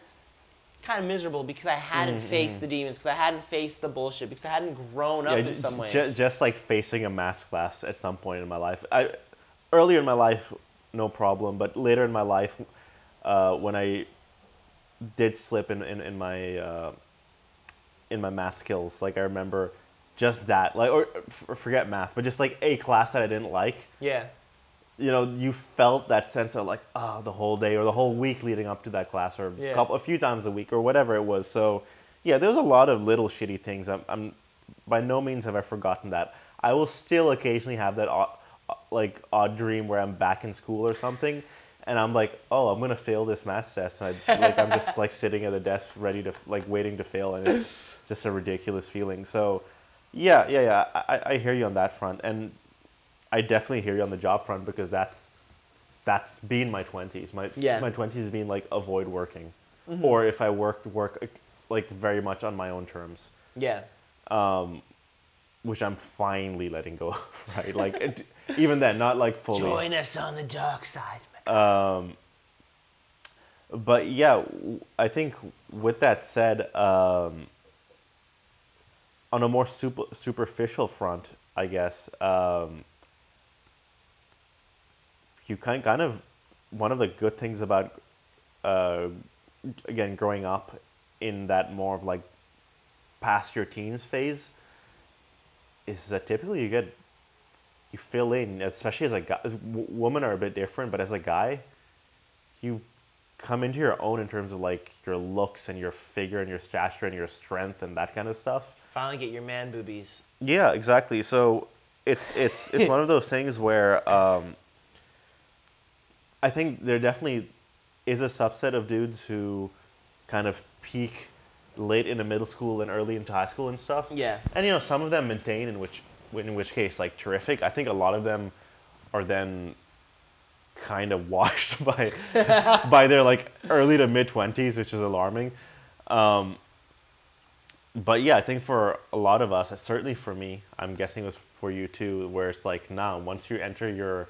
[SPEAKER 1] kind of miserable because I hadn't
[SPEAKER 2] Mm-hmm.
[SPEAKER 1] faced the demons, because I hadn't faced the bullshit, because I hadn't grown up
[SPEAKER 2] Yeah,
[SPEAKER 1] in
[SPEAKER 2] j-
[SPEAKER 1] some
[SPEAKER 2] j-
[SPEAKER 1] ways.
[SPEAKER 2] ju- just like facing a math class at some point in my life. I earlier in my life, no problem, but later in my life, uh, when I did slip in in, in my uh, in my math skills, like I remember just that, like, or f- forget math, but just like a class that I didn't like,
[SPEAKER 1] Yeah.
[SPEAKER 2] you know, you felt that sense of like, oh, the whole day or the whole week leading up to that class, or
[SPEAKER 1] Yeah.
[SPEAKER 2] a couple, a few times a week, or whatever it was. So, yeah, there was a lot of little shitty things. I'm, I'm by no means have I forgotten that. I will still occasionally have that odd, like odd dream where I'm back in school or something, and I'm like, oh, I'm gonna fail this math test, and I, like I'm just like sitting at the desk ready to like waiting to fail, and it's just a ridiculous feeling. So, yeah, yeah, yeah, I, I hear you on that front, and I definitely hear you on the job front because that's that's been my twenties. My
[SPEAKER 1] Yeah.
[SPEAKER 2] my twenties has been like avoid working, or if I worked, work like very much on my own terms,
[SPEAKER 1] Yeah.
[SPEAKER 2] um, which I'm finally letting go. of, Right, like it, even then, not like fully.
[SPEAKER 1] Join us on the dark side.
[SPEAKER 2] Um, but yeah, I think with that said, um, on a more super, superficial front, I guess, um, you kind kind of one of the good things about uh, again growing up in that more of like past your teens phase is that typically you get you fill in, especially as a guy. As, w- women are a bit different, but as a guy, you come into your own in terms of like your looks and your figure and your stature and your strength and that kind of stuff.
[SPEAKER 1] Finally get your man boobies.
[SPEAKER 2] Yeah, exactly. So it's it's it's one of those things where um, I think there definitely is a subset of dudes who kind of peak late into middle school and early into high school and stuff.
[SPEAKER 1] Yeah.
[SPEAKER 2] And you know, some of them maintain, in which in which case, like terrific. I think a lot of them are then kind of washed by by their like early to mid twenties, which is alarming. Um, but yeah, I think for a lot of us, certainly for me, I'm guessing it was for you too, where it's like now once you enter your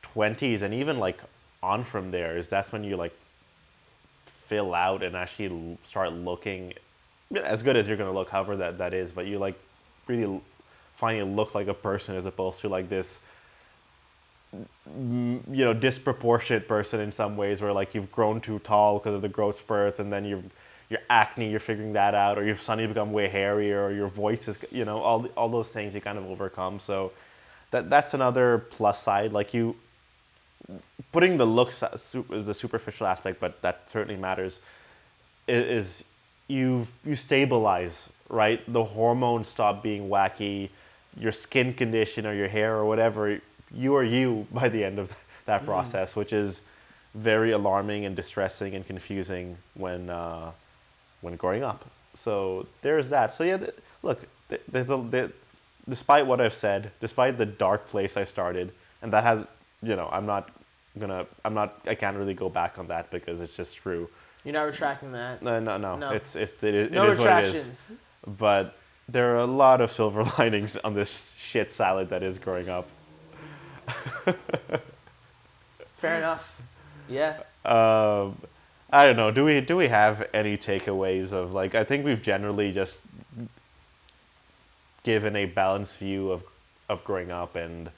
[SPEAKER 2] twenties and even like on from there, is that's when you like fill out and actually start looking as good as you're gonna look, however that that is. But you like really you look like a person as opposed to like this mm, you know disproportionate person in some ways where like you've grown too tall because of the growth spurts and then you've your acne you're figuring that out or you've suddenly become way hairier or your voice is you know all all those things you kind of overcome. So that that's another plus side. Like you putting the looks as the superficial aspect but that certainly matters is you you stabilize right? The hormones stop being wacky your skin condition or your hair or whatever you are you by the end of that process which is very alarming and distressing and confusing when uh, when growing up so there's that so yeah th- look th- there's a there, despite what i've said despite the dark place i started and that has you know i'm not gonna i'm not i can't really go back on that because it's just true
[SPEAKER 1] You're not retracting that.
[SPEAKER 2] no, no, no.
[SPEAKER 1] No.
[SPEAKER 2] It's it's it is,
[SPEAKER 1] No
[SPEAKER 2] it is what it is.
[SPEAKER 1] retractions.
[SPEAKER 2] But there are a lot of silver linings on this shit salad that is growing up.
[SPEAKER 1] Fair enough. Yeah.
[SPEAKER 2] Um, I don't know. Do we do we have any takeaways of like? I think we've generally just given a balanced view of of growing up and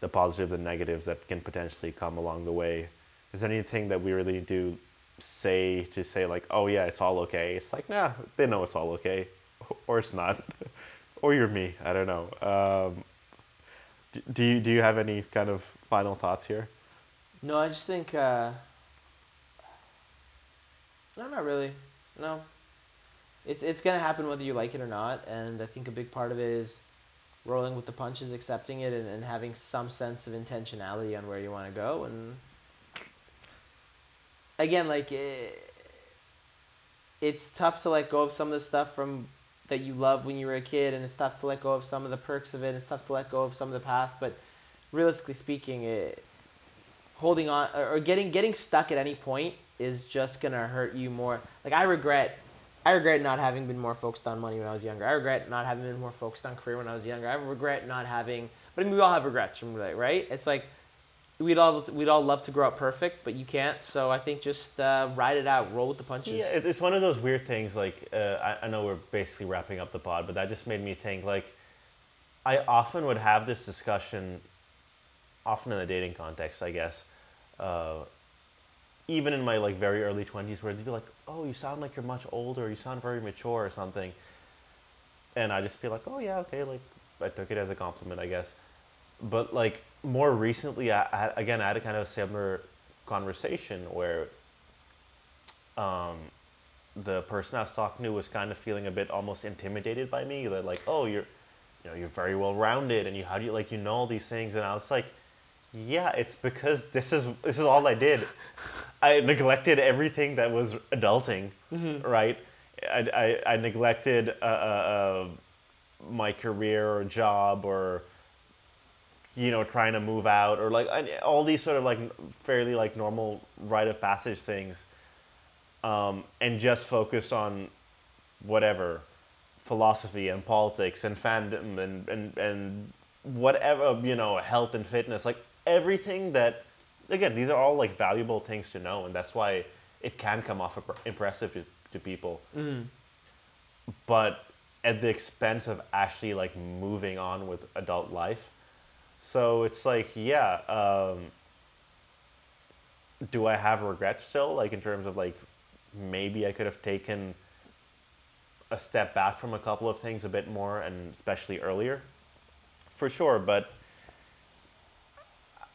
[SPEAKER 2] the positives and negatives that can potentially come along the way. Is there anything that we really do say to say like, oh yeah, it's all okay? It's like, nah, they know it's all okay, or it's not, or you're me. I don't know. Um, d- do you do you have any kind of final thoughts here?
[SPEAKER 1] No, I just think. Uh, no, not really. No. It's it's gonna happen whether you like it or not, and I think a big part of it is rolling with the punches, accepting it, and, and having some sense of intentionality on where you want to go. And again, like it, it's tough to let go of some of the stuff from that you loved when you were a kid, and it's tough to let go of some of the perks of it. It's tough to let go of some of the past, but realistically speaking, it, holding on or getting getting stuck at any point is just gonna hurt you more. Like I regret, I regret not having been more focused on money when I was younger. I regret not having been more focused on career when I was younger. I regret not having. But I mean, we all have regrets from right. It's like we'd all we'd all love to grow up perfect, but you can't. So I think just uh, ride it out, roll with the punches.
[SPEAKER 2] Yeah, it's one of those weird things. Like, uh, I, I know we're basically wrapping up the pod, but that just made me think. Like, I often would have this discussion, often in the dating context, I guess. Uh, even in my like very early twenties, where they'd be like, "Oh, you sound like you're much older. You sound very mature, or something." and I just be like, oh yeah, okay, like I took it as a compliment, I guess. But like more recently, I, I again I had a kind of similar conversation where um, the person I was talking to was kind of feeling a bit almost intimidated by me. That like, oh, you're, you know, you're very well rounded, and you how do you like you know all these things, and I was like, yeah, it's because this is this is all I did. I neglected everything that was adulting, right? I, I, I neglected uh, uh, uh, my career or job or you know trying to move out or like all these sort of like fairly like normal rite of passage things um, and just focus on whatever philosophy and politics and fandom and, and, and whatever you know health and fitness like everything that again these are all like valuable things to know and that's why it can come off impressive to, to people. But at the expense of actually like moving on with adult life so it's like yeah um, do i have regrets still? Like in terms of like maybe i could have taken a step back from a couple of things a bit more and especially earlier? For sure but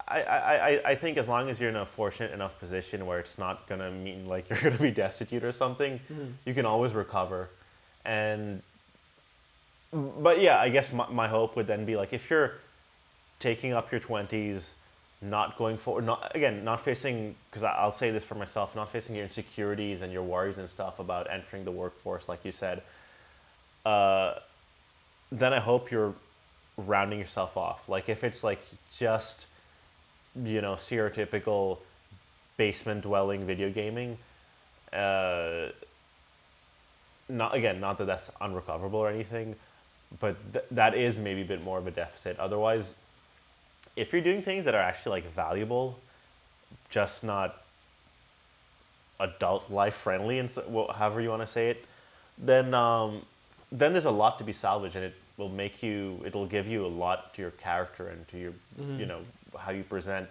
[SPEAKER 2] I, I, I- I think as long as you're in a fortunate enough position where it's not gonna mean like you're gonna be destitute or something, you can always recover. And but yeah, I guess my, my hope would then be like if you're taking up your twenties, not going forward, not again, not facing because I'll say this for myself, not facing your insecurities and your worries and stuff about entering the workforce, like you said. Uh, then I hope you're rounding yourself off. Like if it's like just you know stereotypical basement dwelling video gaming uh not again not that that's unrecoverable or anything but th- that is maybe a bit more of a deficit otherwise if you're doing things that are actually like valuable just not adult life friendly and so, well, however you want to say it then um then there's a lot to be salvaged and it will make you it'll give you a lot to your character and to your you know how you present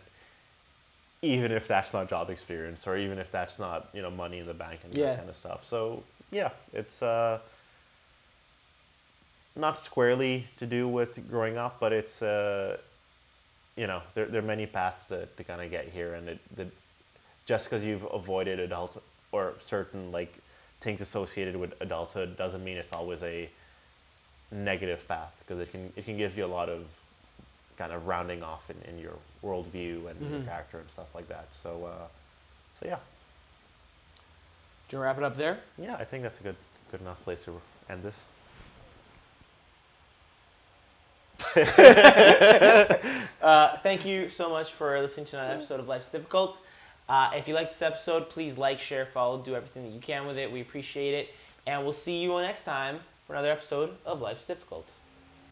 [SPEAKER 2] even if that's not job experience or even if that's not you know money in the bank and
[SPEAKER 1] Yeah.
[SPEAKER 2] that kind of stuff so yeah it's uh not squarely to do with growing up but it's uh you know there, there are many paths to, to kind of get here and it the, just because you've avoided adult or certain like things associated with adulthood doesn't mean it's always a negative path because it can it can give you a lot of kind of rounding off in, in your worldview and your
[SPEAKER 1] Mhm.
[SPEAKER 2] character and stuff like that. So uh, so yeah,
[SPEAKER 1] Do you wrap it up there?
[SPEAKER 2] yeah, I think that's a good good enough place to end this.
[SPEAKER 1] Uh, thank you so much for listening to another episode of Life's Difficult. Uh, if you like this episode, please like, share, follow, do everything that you can with it. We appreciate it. And we'll see you next time for another episode of Life's Difficult.